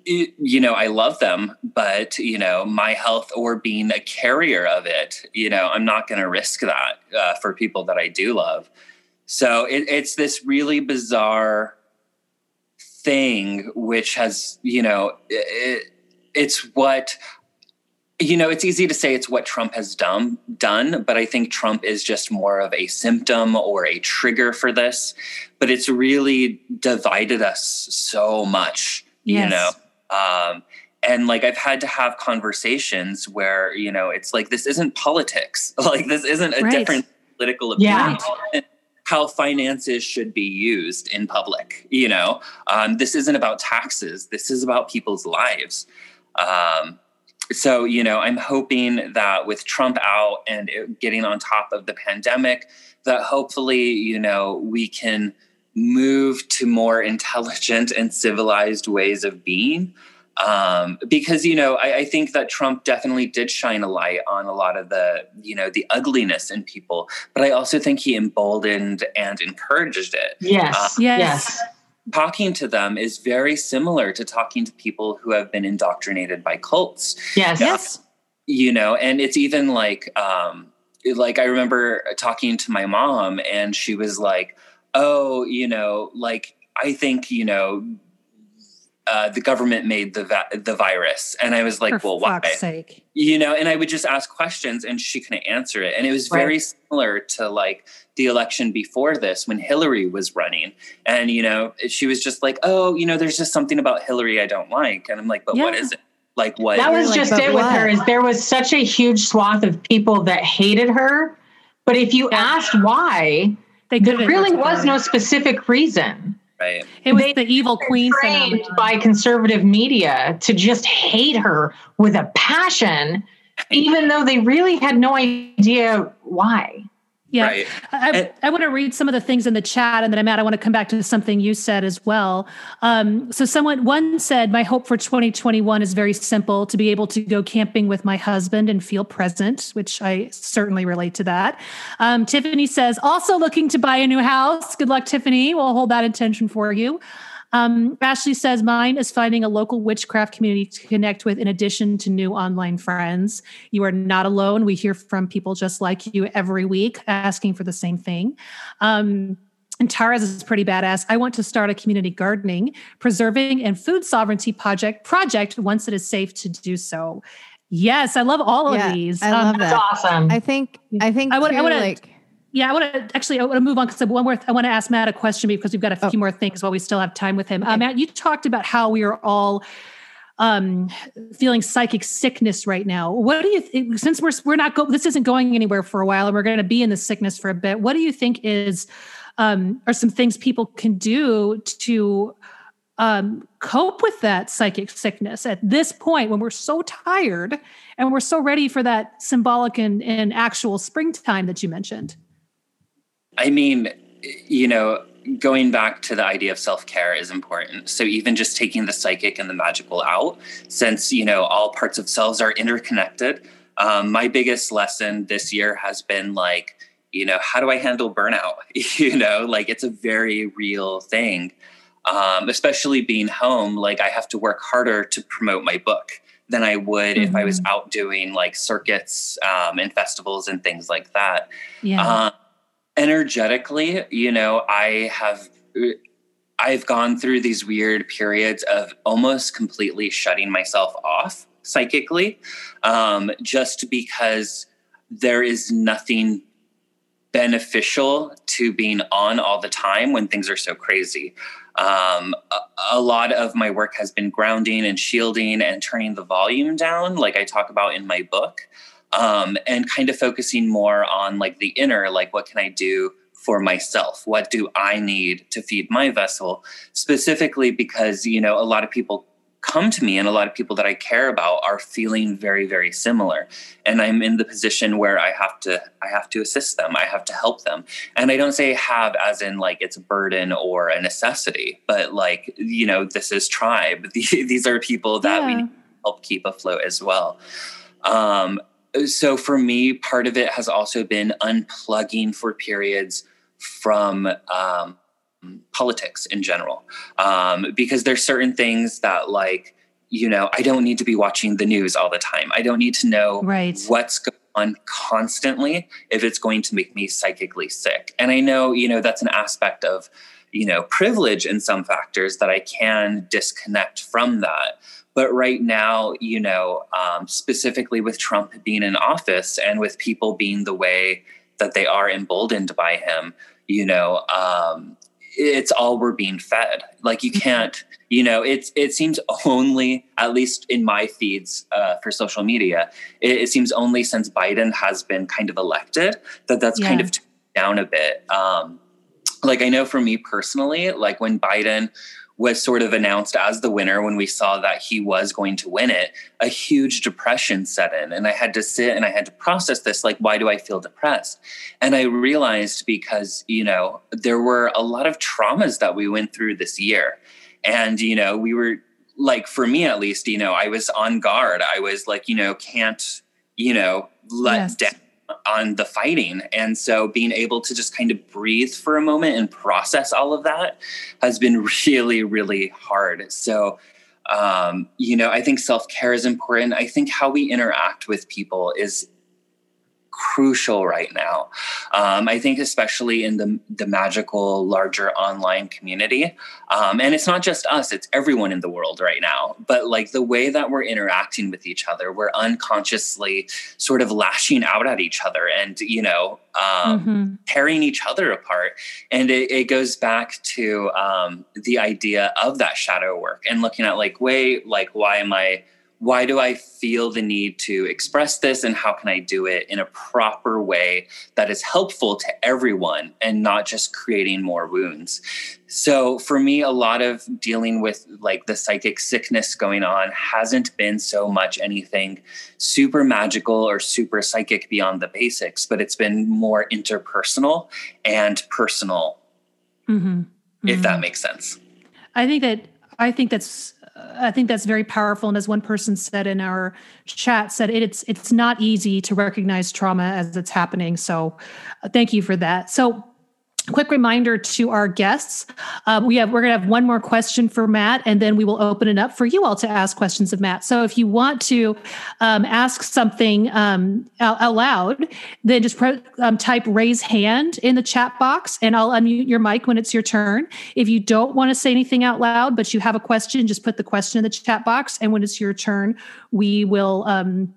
it- you know, I love them, but you know, my health or being a carrier of it, you know, I'm not going to risk that uh, for people that I do love. So it, it's this really bizarre thing, which has, you know, it, it's what, you know, it's easy to say it's what Trump has done, done, but I think Trump is just more of a symptom or a trigger for this. But it's really divided us so much, you know. Um, and like I've had to have conversations where you know it's like this isn't politics, *laughs* like this isn't a Right. different political opinion. Yeah. How finances should be used in public, you know. Um, this isn't about taxes. This is about people's lives. Um, so you know i'm hoping that with trump out and it getting on top of the pandemic that hopefully you know we can move to more intelligent and civilized ways of being um, because you know I, I think that trump definitely did shine a light on a lot of the you know the ugliness in people but i also think he emboldened and encouraged it Yes. Yes. yes. talking to them is very similar to talking to people who have been indoctrinated by cults Yes. Yes. you know and it's even like um like i remember talking to my mom and she was like oh you know like i think you know uh, the government made the va- the virus, and I was like, For "Well, why?" sake. you know and i would just ask questions and she couldn't answer it and it was very similar to like the election before this when hillary was running and you know she was just like oh you know there's just something about hillary i don't like and i'm like but what Yeah. is it like what That was like, just but it with what? her is there was such a huge swath of people that hated her. But if you asked why, They there couldn't really was no specific reason. right It was they- the evil queen Trained by conservative media to just hate her with a passion even though they really had no idea why. Yeah. Right. I, And- I want to read some of the things in the chat, and then I'm Mat, I want to come back to something you said as well. Um, so, someone one said, "My hope for 2021 is very simple: to be able to go camping with my husband and feel present," which I certainly relate to that. Um, Tiffany says, "Also looking to buy a new house. Good luck, Tiffany. We'll hold that intention for you." Um, Ashley says, mine is finding a local witchcraft community to connect with in addition to new online friends. You are not alone. We hear from people just like you every week asking for the same thing. Um, and Tara's is pretty badass. I want to start a community gardening, preserving, and food sovereignty project project once it is safe to do so. Yes, I love all Yeah, of these. I Um, love That's that. awesome. I think I think I wanna- I too, wanna- like Yeah, I want to actually. I want to move on because one more. I want to ask Mat a question because we've got a Oh. few more things while we still have time with him. Uh, Mat, you talked about how we are all um, feeling psychic sickness right now. What do you think? Since we're we're not go, this isn't going anywhere for a while, and we're going to be in the sickness for a bit. What do you think is um, are some things people can do to um, cope with that psychic sickness at this point when we're so tired and we're so ready for that symbolic and, and actual springtime that you mentioned? I mean, you know, going back to the idea of self care is important. So even just taking the psychic and the magical out, since, you know, all parts of selves are interconnected. Um, my biggest lesson this year has been like, you know, how do I handle burnout? *laughs* you know, like it's a very real thing. Um, especially being home, like I have to work harder to promote my book than I would if I was out doing like circuits um, and festivals and things like that. Yeah. Um, energetically, you know, I have I've gone through these weird periods of almost completely shutting myself off psychically, um, just because there is nothing beneficial to being on all the time when things are so crazy. Um, a, a lot of my work has been grounding and shielding and turning the volume down, like I talk about in my book um, and kind of focusing more on like the inner, like what can I do for myself? What do I need to feed my vessel? Specifically because, you know, a lot of people come to me and a lot of people that I care about are feeling very, very similar. And I'm in the position where I have to, I have to assist them. I have to help them. And I don't say have as in like it's a burden or a necessity, but like, you know, this is tribe. *laughs* These are people that we Yeah. need to help keep afloat as well. Um, so for me, part of it has also been unplugging for periods from um, politics in general, um, because there's certain things that like you know I don't need to be watching the news all the time. I don't need to know Right. what's going on constantly if it's going to make me psychically sick. And I know you know that's an aspect of you know privilege in some factors that I can disconnect from that but right now you know um, specifically with trump being in office and with people being the way that they are emboldened by him you know um, it's all we're being fed. Like you can't you know it's it seems only at least in my feeds uh, for social media it, it seems only since biden has been kind of elected that that's kind of down a bit. Um, like i know for me personally like when biden was sort of announced as the winner when we saw that he was going to win it, a huge depression set in. And I had to sit and I had to process this like, why do I feel depressed? And I realized because, you know, there were a lot of traumas that we went through this year. And, you know, we were like, for me at least, you know, I was on guard. I was like, you know, can't, you know, let Yes. down on the fighting. And so being able to just kind of breathe for a moment and process all of that has been *laughs* really, really hard. So, um, you know, I think self care is important. I think how we interact with people is crucial right now. Um, I think especially in the the magical larger online community, um, and it's not just us; it's everyone in the world right now. But like the way that we're interacting with each other, we're unconsciously sort of lashing out at each other, and you know, um, Mhm. tearing each other apart. And it, it goes back to um, the idea of that shadow work and looking at like, wait, like, why am I? Why do I feel the need to express this and how can I do it in a proper way that is helpful to everyone and not just creating more wounds? So for me, a lot of dealing with like the psychic sickness going on hasn't been so much anything super magical or super psychic beyond the basics, but it's been more interpersonal and personal, Mm-hmm. if that makes sense. I think that I think that's I think that's very powerful. And as one person said in our chat, said it, it's it's not easy to recognize trauma as it's happening. So, uh, thank you for that. So, quick reminder to our guests: um, we have we're going to have one more question for Mat, and then we will open it up for you all to ask questions of Mat. So, if you want to um, ask something um, out, out loud, then just pre- um, type raise hand in the chat box, and I'll unmute your mic when it's your turn. If you don't want to say anything out loud, but you have a question, just put the question in the chat box, and when it's your turn, we will. Um,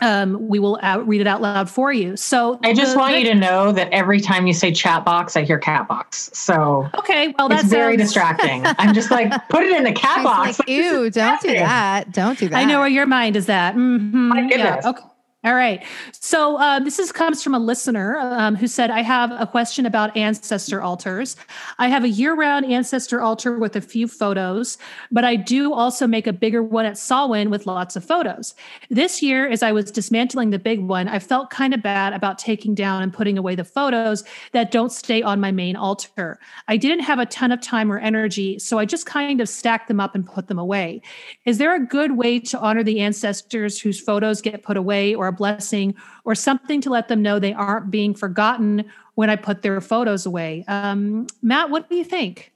um, we will out, read it out loud for you. So I just the want you to know that every time you say chat box, I hear cat box. So Okay, well it's that's very distracting. *laughs* I'm just like, put it in the cat box. like, ew, don't do that. Don't do that. I know where your mind is at. Mhm, My yeah, goodness. Okay. All right. So uh, this is comes from a listener um, who said, "I have a question about ancestor altars. I have a year-round ancestor altar with a few photos, but I do also make a bigger one at Samhain with lots of photos. This year, as I was dismantling the big one, I felt kind of bad about taking down and putting away the photos that don't stay on my main altar. I didn't have a ton of time or energy, so I just kind of stacked them up and put them away. Is there a good way to honor the ancestors whose photos get put away or a blessing or something to let them know they aren't being forgotten when I put their photos away? Um, Mat, what do you think?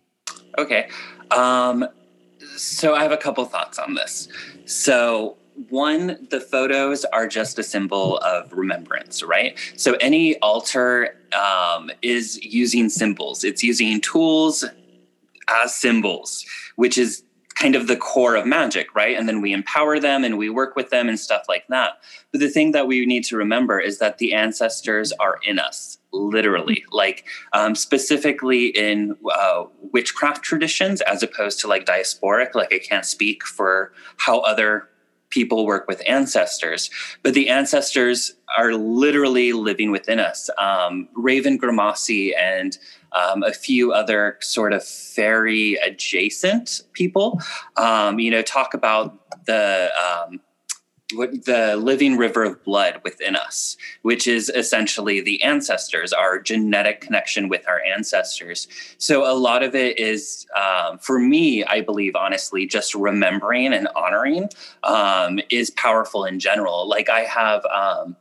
Okay. Um, so I have a couple thoughts on this. So, one, the photos are just a symbol of remembrance, right? So, any altar um, is using symbols, it's using tools as symbols, which is kind of the core of magic, right? And then we empower them and we work with them and stuff like that. But the thing that we need to remember is that the ancestors are in us, literally, like um, specifically in uh, witchcraft traditions, as opposed to like diasporic. Like I can't speak for how other people work with ancestors, but the ancestors are literally living within us. Um, Raven Grimassi and um, a few other sort of Feri adjacent people, um, you know, talk about the um, the living river of blood within us, which is essentially the ancestors, our genetic connection with our ancestors. So a lot of it is, um, for me, I believe, honestly, just remembering and honoring um, is powerful in general. Like I have, um,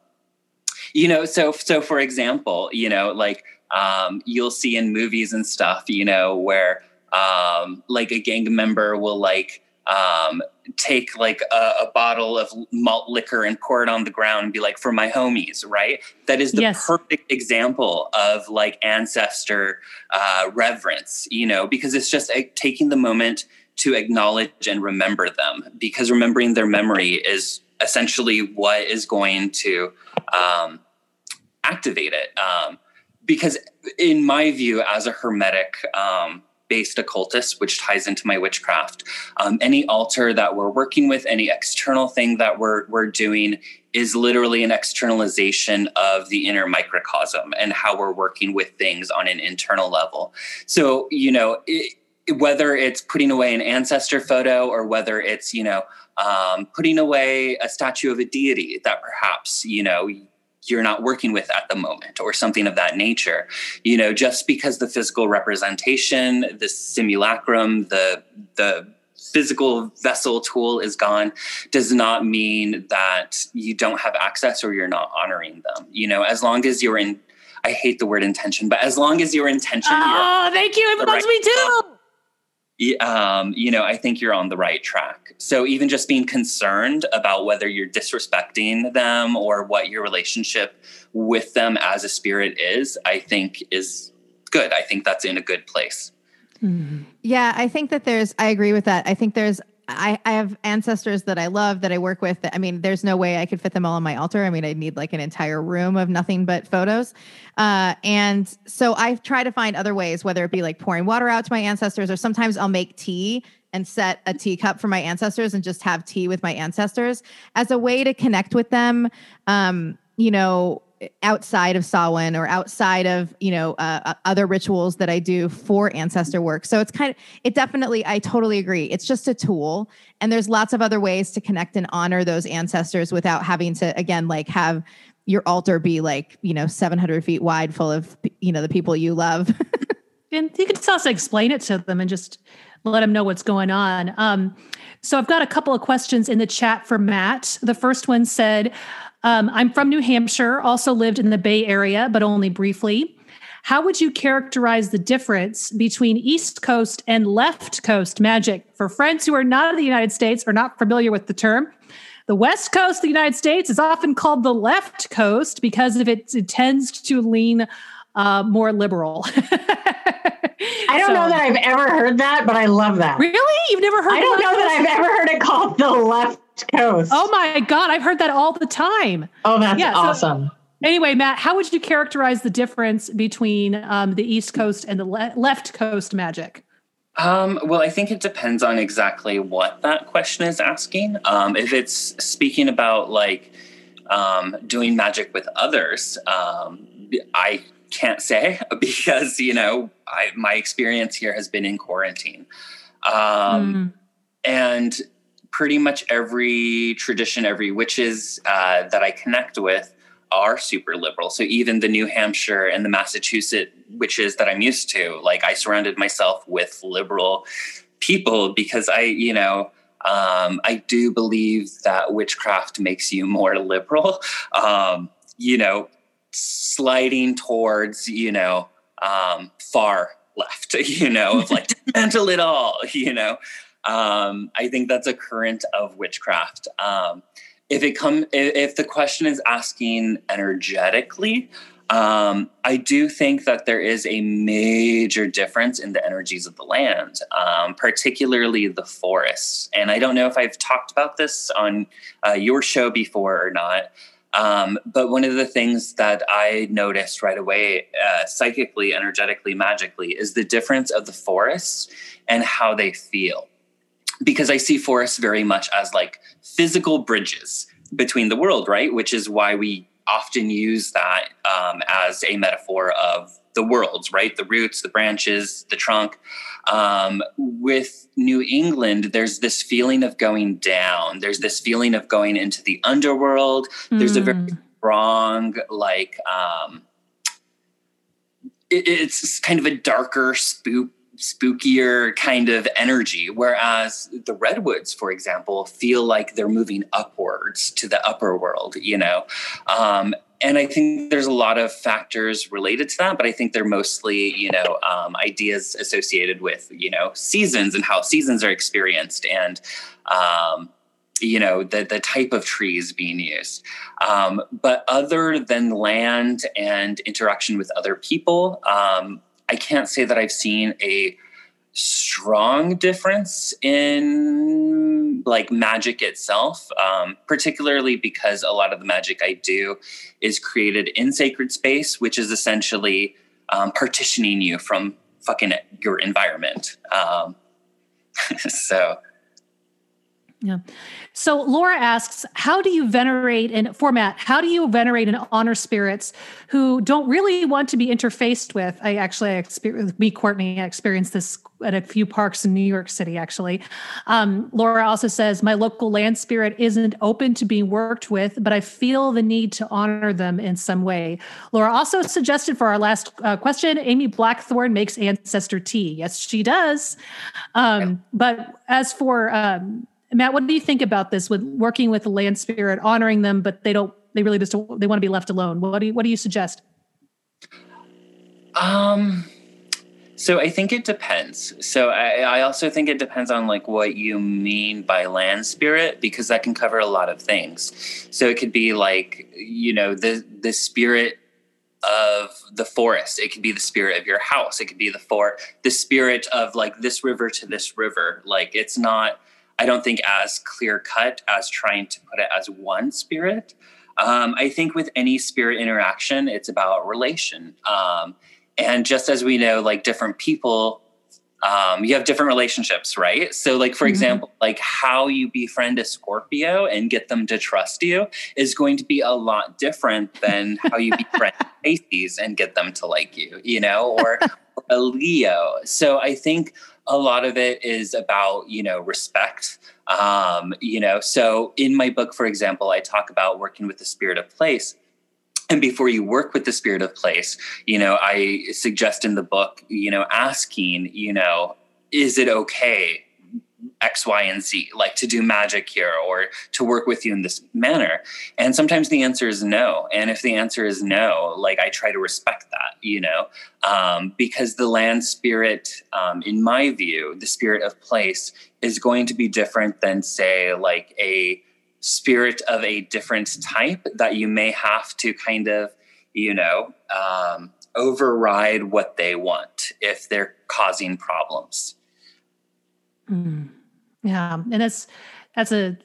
you know, so so for example, you know, like um, you'll see in movies and stuff, you know, where um, like a gang member will like um, take like a, a bottle of malt liquor and pour it on the ground and be like, for my homies, right? That is the Yes. perfect example of like ancestor uh, reverence, you know, because it's just uh, taking the moment to acknowledge and remember them because remembering their memory is essentially what is going to um, activate it. Um, because in my view, as a hermetic um, based occultist, which ties into my witchcraft, um, any altar that we're working with, any external thing that we're we're doing is literally an externalization of the inner microcosm and how we're working with things on an internal level. So, you know, it, whether it's putting away an ancestor photo or whether it's, you know, um, putting away a statue of a deity that perhaps, you know, you're not working with at the moment or something of that nature you know just because the physical representation the simulacrum the the physical vessel tool is gone does not mean that you don't have access or you're not honoring them you know as long as you're in i hate the word intention but as long as your intention Oh, thank you. It bugs right me too. Um, you know, I think you're on the right track. So even just being concerned about whether you're disrespecting them or what your relationship with them as a spirit is, I think is good. I think that's in a good place. Yeah, I think that there's, I agree with that. I think there's, I, I have ancestors that I love that I work with. That, I mean, there's no way I could fit them all on my altar. I mean, I'd need like an entire room of nothing but photos. Uh, and so I try to find other ways, whether it be like pouring water out to my ancestors, or sometimes I'll make tea and set a teacup for my ancestors and just have tea with my ancestors as a way to connect with them. Um, you know, outside of Samhain or outside of you know uh, uh, other rituals that I do for ancestor work. So it's kind of it definitely I totally agree. It's just a tool, and there's lots of other ways to connect and honor those ancestors without having to again like have your altar be like you know 700 feet wide, full of you know the people you love. *laughs* and you can also explain it to them and just let them know what's going on. Um, so I've got a couple of questions in the chat for Mat. The first one said, um, I'm from New Hampshire, also lived in the Bay Area, but only briefly. How would you characterize the difference between East Coast and left coast magic for friends who are not in the United States or not familiar with the term? The West Coast of the United States is often called the left coast because of it, it tends to lean uh, more liberal. *laughs* I don't so, know that I've ever heard that, but I love that. Really? You've never heard I don't know that I've ever heard it called the left coast. Oh my God. I've heard that all the time. Oh, that's yeah, awesome. So, anyway, Mat, how would you characterize the difference between um, the East Coast and the le- left coast magic? Um, well, I think it depends on exactly what that question is asking. Um, if it's speaking about like um, doing magic with others, um, I can't say *laughs* because you know I, my experience here has been in quarantine, um, mm. and pretty much every tradition, every witches uh, that I connect with are super liberal. So even the New Hampshire and the Massachusetts witches that I'm used to, like I surrounded myself with liberal people because I, you know, um, I do believe that witchcraft makes you more *laughs* liberal. Um, you know, sliding towards, you know, um, far left, *laughs* you know, of like *laughs* dismantle it all, you know. Um, I think that's a current of witchcraft. Um, if it come, if, if the question is asking energetically, um, I do think that there is a major difference in the energies of the land, um, particularly the forests. And I don't know if I've talked about this on uh, your show before or not. Um, but one of the things that I noticed right away, uh, psychically, energetically, magically, is the difference of the forests and how they feel because I see forests very much as like physical bridges between the world, right? Which is why we often use that um, as a metaphor of the worlds, right? The roots, the branches, the trunk. Um, with New England, there's this feeling of going down. There's this feeling of going into the underworld. Mm. There's a very hmm. strong, like, um, it, it's kind of a darker spook spookier kind of energy. Whereas the redwoods, for example, feel like they're moving upwards to the upper world, you know. Um, and I think there's a lot of factors related to that, but I think they're mostly, you know, um, ideas associated with, you know, seasons and how seasons are experienced and, um, you know, the, the type of trees being used. Um, but other than land and interaction with other people, um, I can't say that I've seen a strong difference in like magic itself, um, particularly because a lot of the magic I do is created in sacred space, which is essentially um, partitioning you from fucking your environment. Um, *laughs* so yeah. So Laura asks, how do you venerate and format? How do you venerate and honor spirits who don't really want to be interfaced with? I actually experienced me, Courtney, I experienced this at a few parks in New York City, actually. Um, Laura also says, my local land spirit isn't open to being worked with, but I feel the need to honor them in some way. Laura also suggested for our last uh, question, Amy Blackthorn makes ancestor tea. Yes, she does. Um, but as for um, Mat, what do you think about this with working with the land spirit, honoring them, but they don't, they really just don't, they want to be left alone. What do you, what do you suggest? Um, so I think it depends. So I, I also think it depends on like what you mean by land spirit because that can cover a lot of things. So it could be like, you know, the, the spirit of the forest. It could be the spirit of your house. It could be the for the spirit of like this river to this river. Like it's not I don't think as clear cut as trying to put it as one spirit. Um, I think with any spirit interaction, it's about relation. Um, and just as we know, like different people um, you have different relationships, right? So, like for Mhm. example, like how you befriend a Scorpio and get them to trust you is going to be a lot different than *laughs* how you befriend Pisces and get them to like you, you know, or, or a Leo. So, I think a lot of it is about you know respect. Um, you know, so in my book, for example, I talk about working with the spirit of place and before you work with the spirit of place you know i suggest in the book you know asking you know is it okay x y and z like to do magic here or to work with you in this manner and sometimes the answer is no and if the answer is no like i try to respect that you know um, because the land spirit um, in my view the spirit of place is going to be different than say like a spirit of a different type that you may have to kind of, you know, um, override what they want if they're causing problems. Mm. Yeah, and that's that's a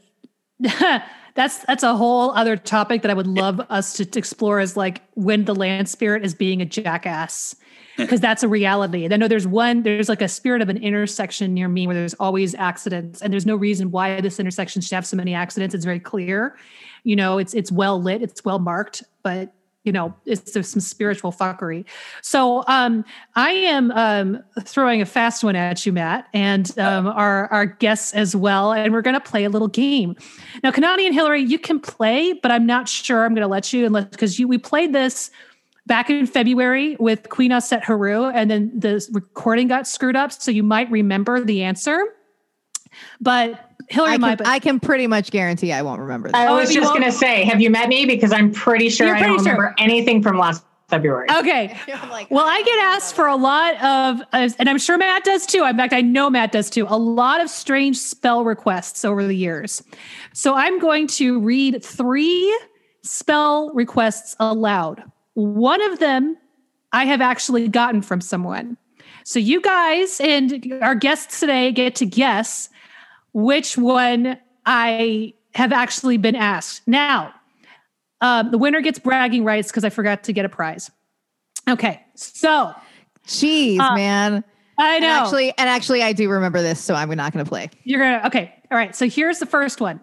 *laughs* that's that's a whole other topic that I would love us to, to explore is like when the land spirit is being a jackass because that's a reality. And I know there's one there's like a spirit of an intersection near me where there's always accidents and there's no reason why this intersection should have so many accidents. It's very clear. You know, it's it's well lit, it's well marked, but you know, it's some spiritual fuckery. So um, I am um, throwing a fast one at you, Mat, and um, our our guests as well, and we're going to play a little game. Now, Kanani and Hillary, you can play, but I'm not sure I'm going to let you unless because you we played this back in February with Queen Aset Haru, and then the recording got screwed up, so you might remember the answer. But Hillary, I might. can, I can pretty much guarantee I won't remember I that. Oh, was if just going to say, have you met me? Because I'm pretty sure You're I don't pretty sure. remember anything from last February. Okay. *laughs* Like, Well, I get asked for a lot of, uh, and I'm sure Mat does too. In fact, I know Mat does too. A lot of strange spell requests over the years. So I'm going to read three spell requests aloud. One of them I have actually gotten from someone. So you guys and our guests today get to guess which one I have actually been asked. Now, um, the winner gets bragging rights because I forgot to get a prize. Okay, so Jeez, Uh, man. I And know actually, and actually, I do remember this, so I'm not going to play. you're gonna. Okay, all right. So here's the first one.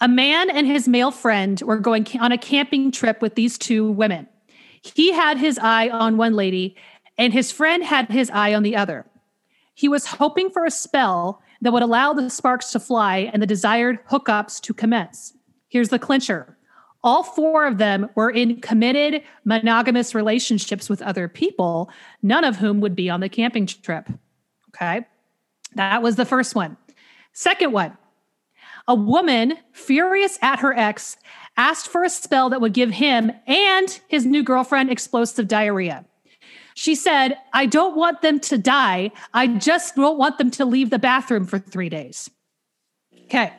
A man and his male friend were going on a camping trip with these two women. He had his eye on one lady, and his friend had his eye on the other. He was hoping for a spell that would allow the sparks to fly and the desired hookups to commence. Here's the clincher. All four of them were in committed monogamous relationships with other people, none of whom would be on the camping trip. Okay. That was the first one. Second one a woman, furious at her ex, asked for a spell that would give him and his new girlfriend explosive diarrhea. She said, I don't want them to die. I just don't want them to leave the bathroom for three days. Okay.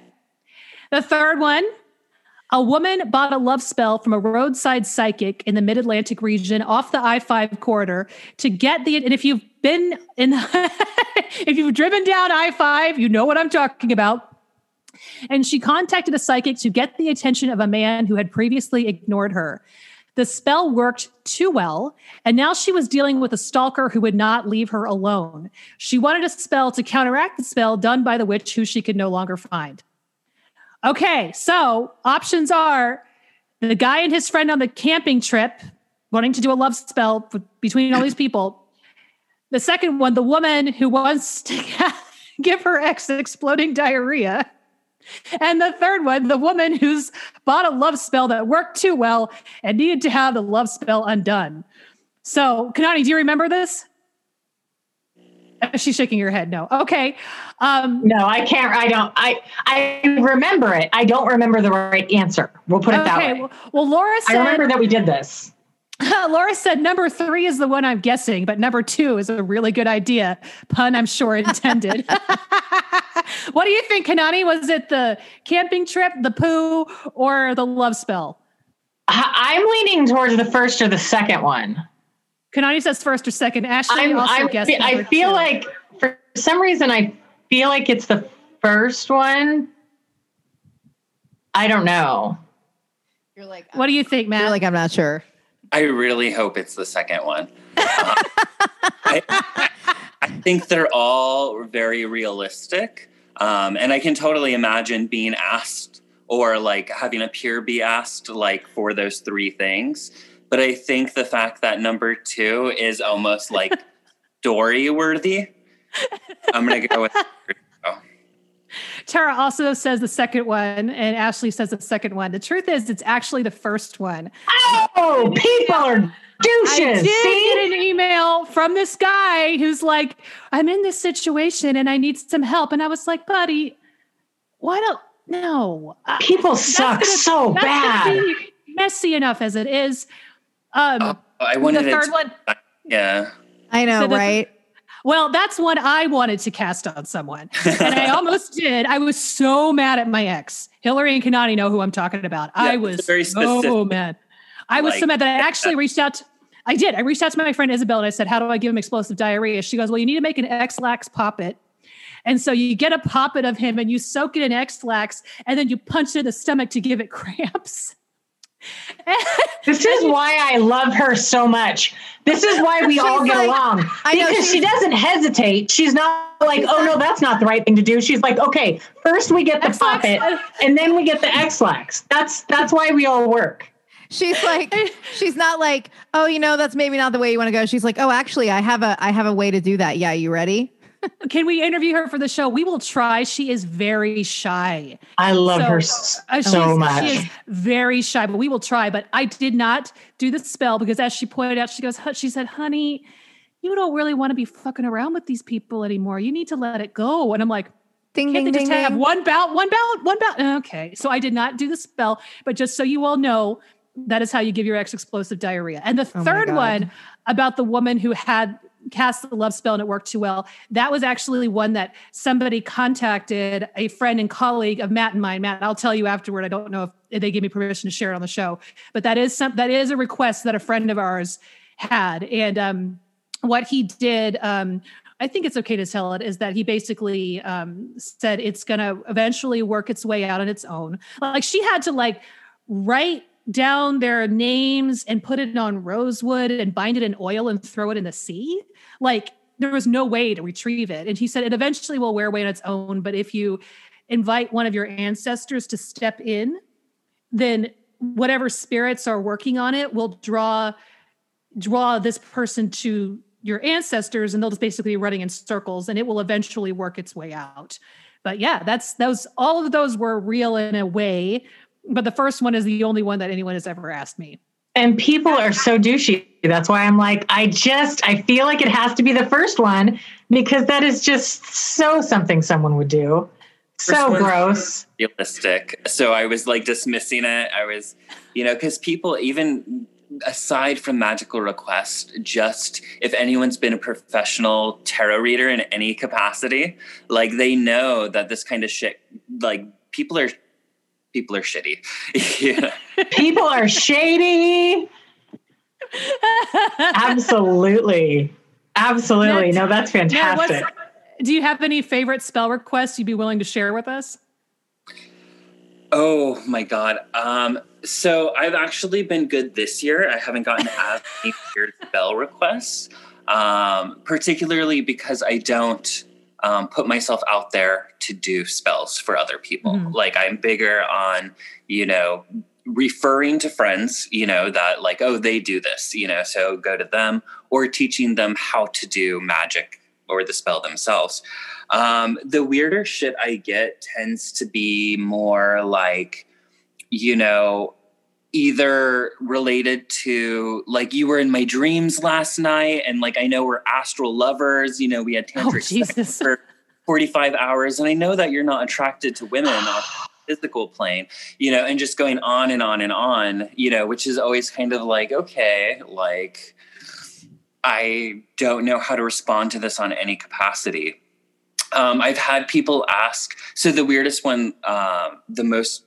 The third one a woman bought a love spell from a roadside psychic in the mid Atlantic region off the I 5 corridor to get the. And if you've been in, *laughs* if you've driven down I 5, you know what I'm talking about. And she contacted a psychic to get the attention of a man who had previously ignored her. The spell worked too well, and now she was dealing with a stalker who would not leave her alone. She wanted a spell to counteract the spell done by the witch who she could no longer find. Okay, so options are the guy and his friend on the camping trip wanting to do a love spell between all these *coughs* people. The second one, the woman who wants to *laughs* give her ex exploding diarrhea. And the third one, the woman who's bought a love spell that worked too well and needed to have the love spell undone. So, Kanani, do you remember this? She's shaking her head. No. Okay. Um, No, I can't. I don't. I I remember it. I don't remember the right answer. We'll put it that way. Well, well, Laura I remember that we did this. *laughs* Laura said number three is the one I'm guessing, but number two is a really good idea. Pun, I'm sure *laughs* intended. *laughs* what do you think, Kanani? Was it the camping trip, the poo, or the love spell? I- I'm leaning towards the first or the second one. Kanani says first or second. Ashley I'm, also I'm, guessed. I feel two. like for some reason I feel like it's the first one. I don't know. You're like, What do you uh, think, Mat? you're like, I'm not sure. I really hope it's the second one. Uh, *laughs* I, I think they're all very realistic. Um, and I can totally imagine being asked or like having a peer be asked like for those three things. But I think the fact that number two is almost like *laughs* story worthy, I'm going to go with. *laughs* Tara also says the second one, and Ashley says the second one. The truth is, it's actually the first one. Oh, people are douches. I did see? get an email from this guy who's like, I'm in this situation and I need some help. And I was like, buddy, why don't, no. Uh, People that's suck gonna- so bad. be messy enough as it is. Um, Oh, I wanted the third to- one. Yeah. I know, So the- right? Well, that's one I wanted to cast on someone. *laughs* And I almost did. I was so mad at my ex. Hillary and Kanani know who I'm talking about. I was very so mad. I was so mad that I actually *laughs* reached out. To, I did. I reached out to my friend Isabel and I said, How do I give him explosive diarrhea? She goes, Well, you need to make an Ex-Lax poppet. And so you get a poppet of him and you soak it in Ex-Lax and then you punch it in the stomach to give it *laughs* cramps. *laughs* This is why I love her so much. This is why we *laughs* all get like- along. I know, because she doesn't hesitate. She's not like, oh no, that's not the right thing to do. She's like, okay, first we get the Ex-Lax, puppet, and then we get the Ex-Lax. That's that's why we all work. She's like, she's not like, oh, you know, that's maybe not the way you want to go. She's like, oh, actually, I have a, I have a way to do that. Yeah, you ready? Can we interview her for the show? We will try. She is very shy. I love So, her Uh, so much. She is very shy, but we will try. But I did not do the spell because, as she pointed out, she goes, she said, honey, you don't really want to be fucking around with these people anymore. You need to let it go. And I'm like, Ding, can't ding, they ding, just have ding. one bout, one bout, one bout? Okay. So I did not do the spell, but just so you all know, that is how you give your ex explosive diarrhea. And the Oh third one about the woman who had cast the love spell and it worked too well. That was actually one that somebody contacted a friend and colleague of Mat and mine. Mat, I'll tell you afterward. I don't know if they gave me permission to share it on the show, but that is some that is a request that a friend of ours had. And um, what he did, um, I think it's okay to tell it, is that he basically um, said it's going to eventually work its way out on its own. Like she had to like write down their names and put it on rosewood and bind it in oil and throw it in the sea. Like there was no way to retrieve it. And he said it eventually will wear away on its own. But if you invite one of your ancestors to step in, then whatever spirits are working on it will draw draw this person to your ancestors and they'll just basically be running in circles and it will eventually work its way out but yeah that's those all of those were real in a way but the first one is the only one that anyone has ever asked me And people are so douchey. That's why I'm like, I just, I feel like it has to be the first one because that is just so something someone would do. So gross. realistic. So I was like dismissing it. I was, you know, because people, even aside from magical request, just if anyone's been a professional tarot reader in any capacity, like they know that this kind of shit, like people are, people are shitty. *laughs* yeah. People are shady. Absolutely. Absolutely. No, that's Now, what's- fantastic. do you have any favorite spell requests you'd be willing to share with us Oh my god. Um, so I've actually been good this year. I haven't gotten as many *laughs* weird spell requests, um, particularly because I don't um, put myself out there to do spells for other people. Mhm. Like I'm bigger on, you know, referring to friends, you know, that like, oh, they do this, you know, so go to them or teaching them how to do magic or the spell themselves. Um, the weirder shit I get tends to be more like, you know, either related to like you were in my dreams last night and like I know we're astral lovers, you know, we had tantric sex Jesus. for 45 hours and I know that you're not attracted to women on the *gasps* physical plane, you know, and just going on and on and on, you know, which is always kind of like, okay, like I don't know how to respond to this on any capacity. Um, I've had people ask. So the weirdest one, um, the most,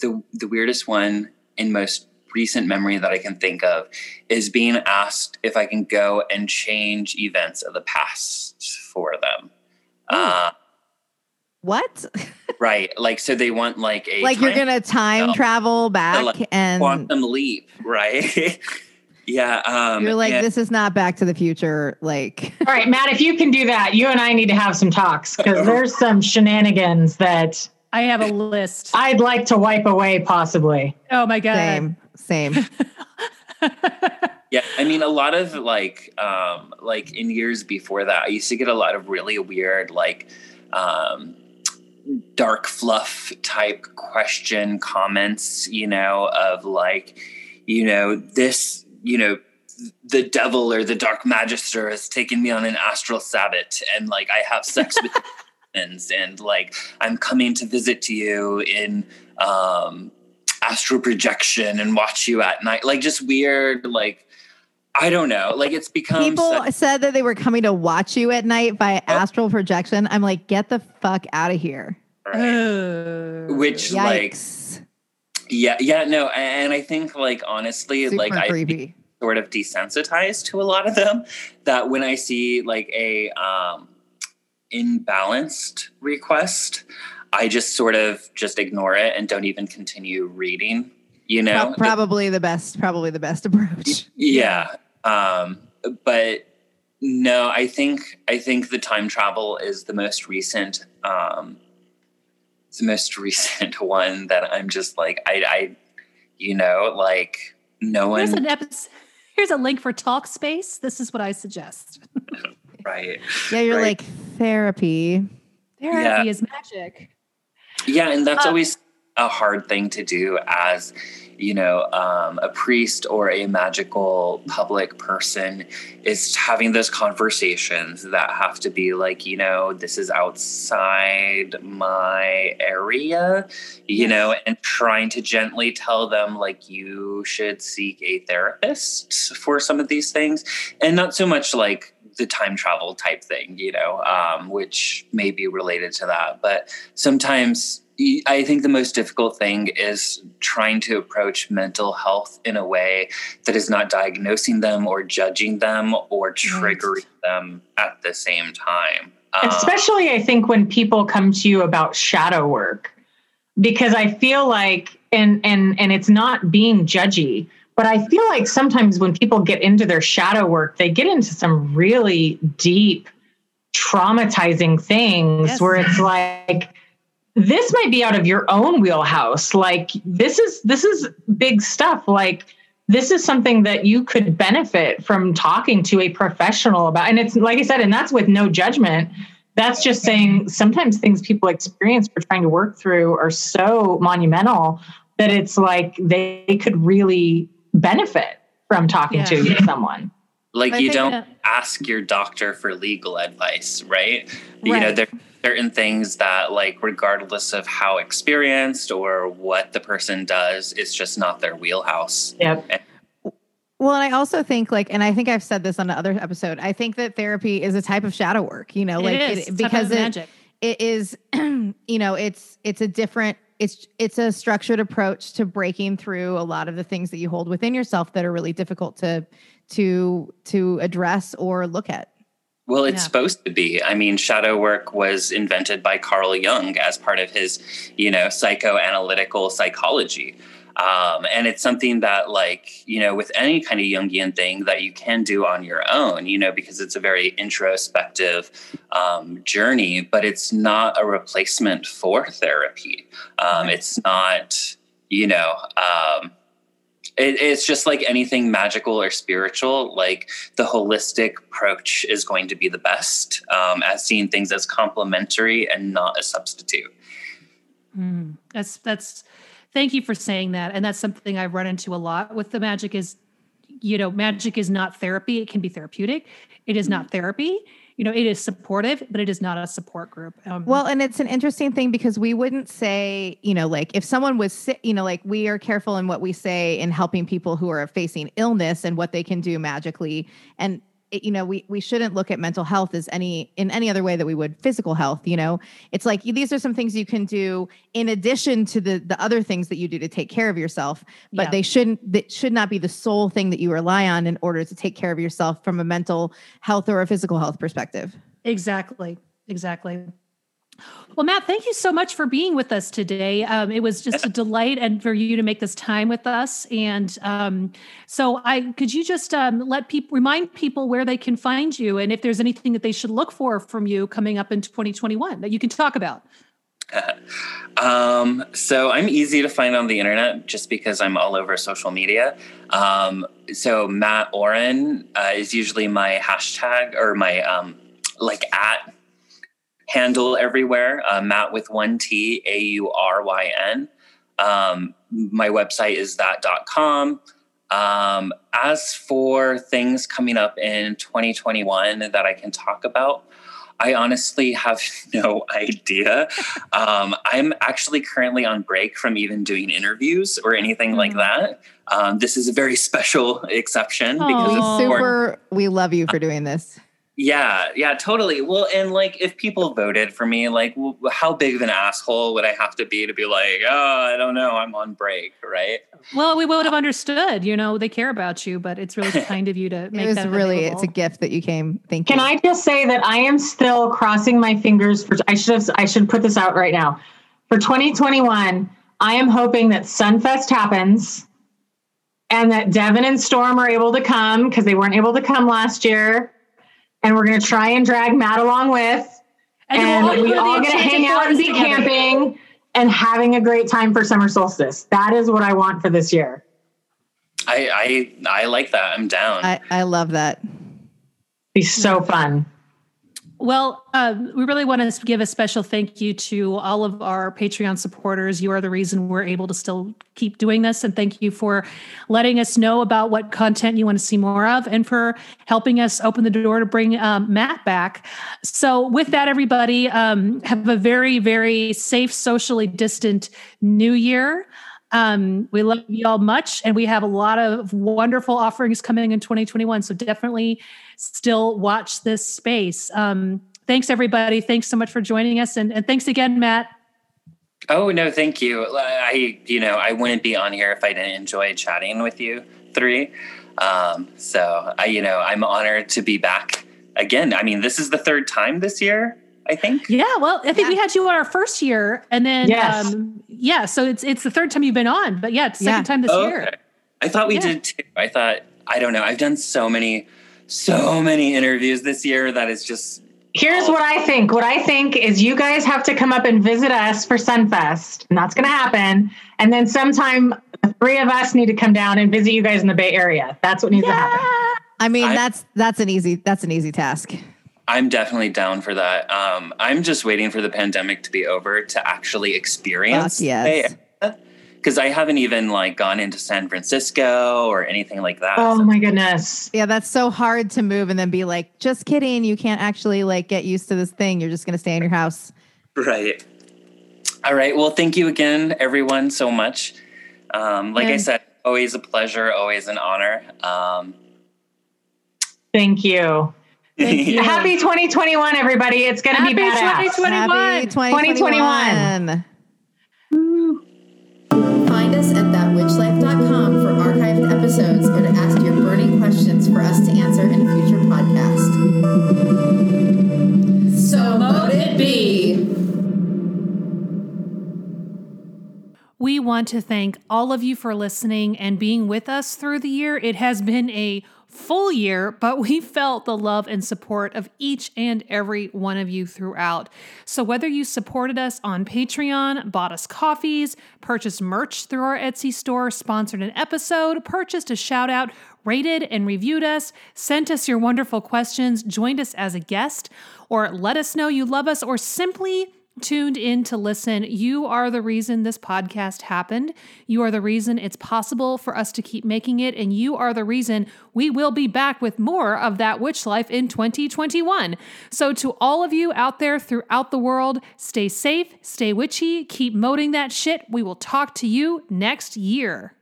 the the weirdest one in most recent memory that I can think of is being asked if I can go and change events of the past for them. Uh, What? *laughs* right, like so they want like a like you're gonna time No. travel back like and quantum leap, right? *laughs* Yeah. Um, You're like, and- this is not Back to the Future. Like, *laughs* All right, Mat, if you can do that, you and I need to have some talks because there's some shenanigans that I have a list. *laughs* I'd like to wipe away, possibly. Oh my god. same, same. *laughs* Yeah, I mean, a lot of like, um, like in years before that, I used to get a lot of really weird, like, um, dark fluff type question comments, you know, of like, you know, this, you know, the devil or the dark magister has taken me on an astral sabbat, and like I have sex with *laughs* demons, and like I'm coming to visit to you in um astral projection and watch you at night like just weird like i don't know like it's become People such- said that they were coming to watch you at night by Oh. astral projection. I'm like, get the fuck out of here. Ugh. which like yeah yeah no and i think like honestly Super like i sort of desensitized to a lot of them that when i see like a um imbalanced request i just sort of just ignore it and don't even continue reading you know Pro- probably the best, probably the best approach. yeah um but no i think i think the time travel is the most recent um it's the most *laughs* recent one that i'm just like i i you know like no Here's one an episode. Here's a link for Talkspace. This is what I suggest. *laughs* right Yeah, you're Right. like therapy. Therapy is magic. yeah and that's Uh, always a hard thing to do as you know um, a priest or a magical public person is having those conversations that have to be like you know this is outside my area you know and trying to gently tell them like you should seek a therapist for some of these things and not so much like the time travel type thing you know um, which may be related to that. But sometimes I think the most difficult thing is trying to approach mental health in a way that is not diagnosing them or judging them or triggering them at the same time. Um, Especially, I think, when people come to you about shadow work, because I feel like, and and and it's not being judgy, but I feel like sometimes when people get into their shadow work, they get into some really deep, traumatizing things Yes. where it's *laughs* like this might be out of your own wheelhouse. Like this is this is big stuff. Like this is something that you could benefit from talking to a professional about. And it's like i said and that's with no judgment. That's just saying sometimes things people experience or trying to work through are so monumental that it's like they could really benefit from talking Yeah. to *laughs* someone like I you don't that- ask your doctor for legal advice, right? You know, there are certain things that, like, regardless of how experienced or what the person does, it's just not their wheelhouse. yep Well, and I also think like, and I think I've said this on another episode. I think that therapy is a type of shadow work. You know, like it is It's because it, magic. it is, *clears throat* you know, it's it's a different. It's it's a structured approach to breaking through a lot of the things that you hold within yourself that are really difficult to to to address or look at. Well, it's Yeah. supposed to be. I mean, shadow work was invented by Carl Jung as part of his, you know, psychoanalytical psychology. Um, and it's something that, like, you know, with any kind of Jungian thing that you can do on your own, you know, because it's a very introspective um, journey, but it's not a replacement for therapy. Um, It's not, you know, um, it, it's just like anything magical or spiritual like the holistic approach is going to be the best um, at seeing things as complementary and not a substitute. Mm, that's that's thank you for saying that. And that's something i've run into a lot with the magic is you know magic is not therapy. It can be therapeutic. It is not therapy. You know it is supportive but it is not a support group. Um, Well, and it's an interesting thing because we wouldn't say, you know, like if someone was sick, you know, like we are careful in what we say in helping people who are facing illness and what they can do magically. And you know, we we shouldn't look at mental health as any in any other way that we would physical health. You know, it's like these are some things you can do in addition to the the other things that you do to take care of yourself. But Yeah. they shouldn't. That should not be the sole thing that you rely on in order to take care of yourself from a mental health or a physical health perspective. Exactly. Exactly. Well, Mat, thank you so much for being with us today. Um, it was just a delight, and for you to make this time with us. And um, so, I could you just um, let people remind people where they can find you, and if there's anything that they should look for from you coming up in 2021 that you can talk about. *laughs* um, so I'm easy to find on the internet just because I'm all over social media. Um, so Mat Auryn uh, is usually my hashtag or my um, like at handle everywhere. Uh, Mat with one T A U R Y N. Um, my website is that.com. Um, as for things coming up in 2021 that I can talk about, I honestly have *laughs* no idea. Um, I'm actually currently on break from even doing interviews or anything mm-hmm. like that. Um, this is a very *laughs* special exception Aww. because super. We love you for doing this. Yeah, yeah, totally. Well, and like if people voted for me, like well, how big of an asshole would I have to be to be like, oh, I don't know, I'm on break, right? Well, we would have understood. You know, they care about you, but it's really *laughs* kind of you to make it was really available. it's a gift that you came. Thank Can you. I just say that I am still crossing my fingers for I should have I should put this out right now. For 2021, I am hoping that Sunfest happens and that Devin and Storm are able to come because they weren't able to come last year and we're going to try and drag Mat along with. And, and all we all going to hang out and be together. camping and having a great time for summer solstice. That is what I want for this year. I I, I like that. I'm down. I, I love that. Be so fun. Well, uh, we really want to give a special thank you to all of our Patreon supporters. You are the reason we're able to still keep doing this. And thank you for letting us know about what content you want to see more of and for helping us open the door to bring um, Mat back. So, with that, everybody, um, have a very, very safe, socially distant new year. Um, we love you all much, and we have a lot of wonderful offerings coming in 2021. So definitely still watch this space. Um, thanks, everybody. Thanks so much for joining us. And, and thanks again, Mat. Oh, no, thank you. I, you know, I wouldn't be on here if I didn't enjoy chatting with you three. Um, so I, you know, I'm honored to be back again. I mean, this is the third time this year. I think. Yeah, well, I think yeah. we had you on our first year, and then yes. um, yeah, so it's it's the third time you've been on, but yeah, it's the second yeah. time this oh, year. I thought we yeah. did too. I thought I don't know. I've done so many so many interviews this year that is just. Here's what I think. What I think is you guys have to come up and visit us for Sunfest, and that's going to happen. And then sometime the three of us need to come down and visit you guys in the Bay Area. That's what needs yeah. to happen. I mean, I, that's that's an easy that's an easy task. I'm definitely down for that. Um, I'm just waiting for the pandemic to be over to actually experience. Fuck yes because I haven't even like gone into San Francisco or anything like that. Oh so. my goodness. Yeah, that's so hard to move and then be like, just kidding. You can't actually like get used to this thing. You're just going to stay in your house. Right. All right. Well, thank you again, everyone, so much. Um, like I said, always a pleasure, always an honor. Um. Thank you. *laughs* Happy 2021, everybody. It's going to be badass. 2021. Happy 2021. 2021. Find us at thatwitchlife.com for archived episodes or to ask your burning questions for us to answer in a future podcast. So mote it be. We want to thank all of you for listening and being with us through the year. It has been a full year, but we felt the love and support of each and every one of you throughout. So, whether you supported us on Patreon, bought us coffees, purchased merch through our Etsy store, sponsored an episode, purchased a shout out, rated and reviewed us, sent us your wonderful questions, joined us as a guest, or let us know you love us, or simply tuned in to listen. You are the reason this podcast happened. You are the reason it's possible for us to keep making it. And you are the reason we will be back with more of That Witch Life in 2021. So, to all of you out there throughout the world, stay safe, stay witchy, keep moting that shit. We will talk to you next year.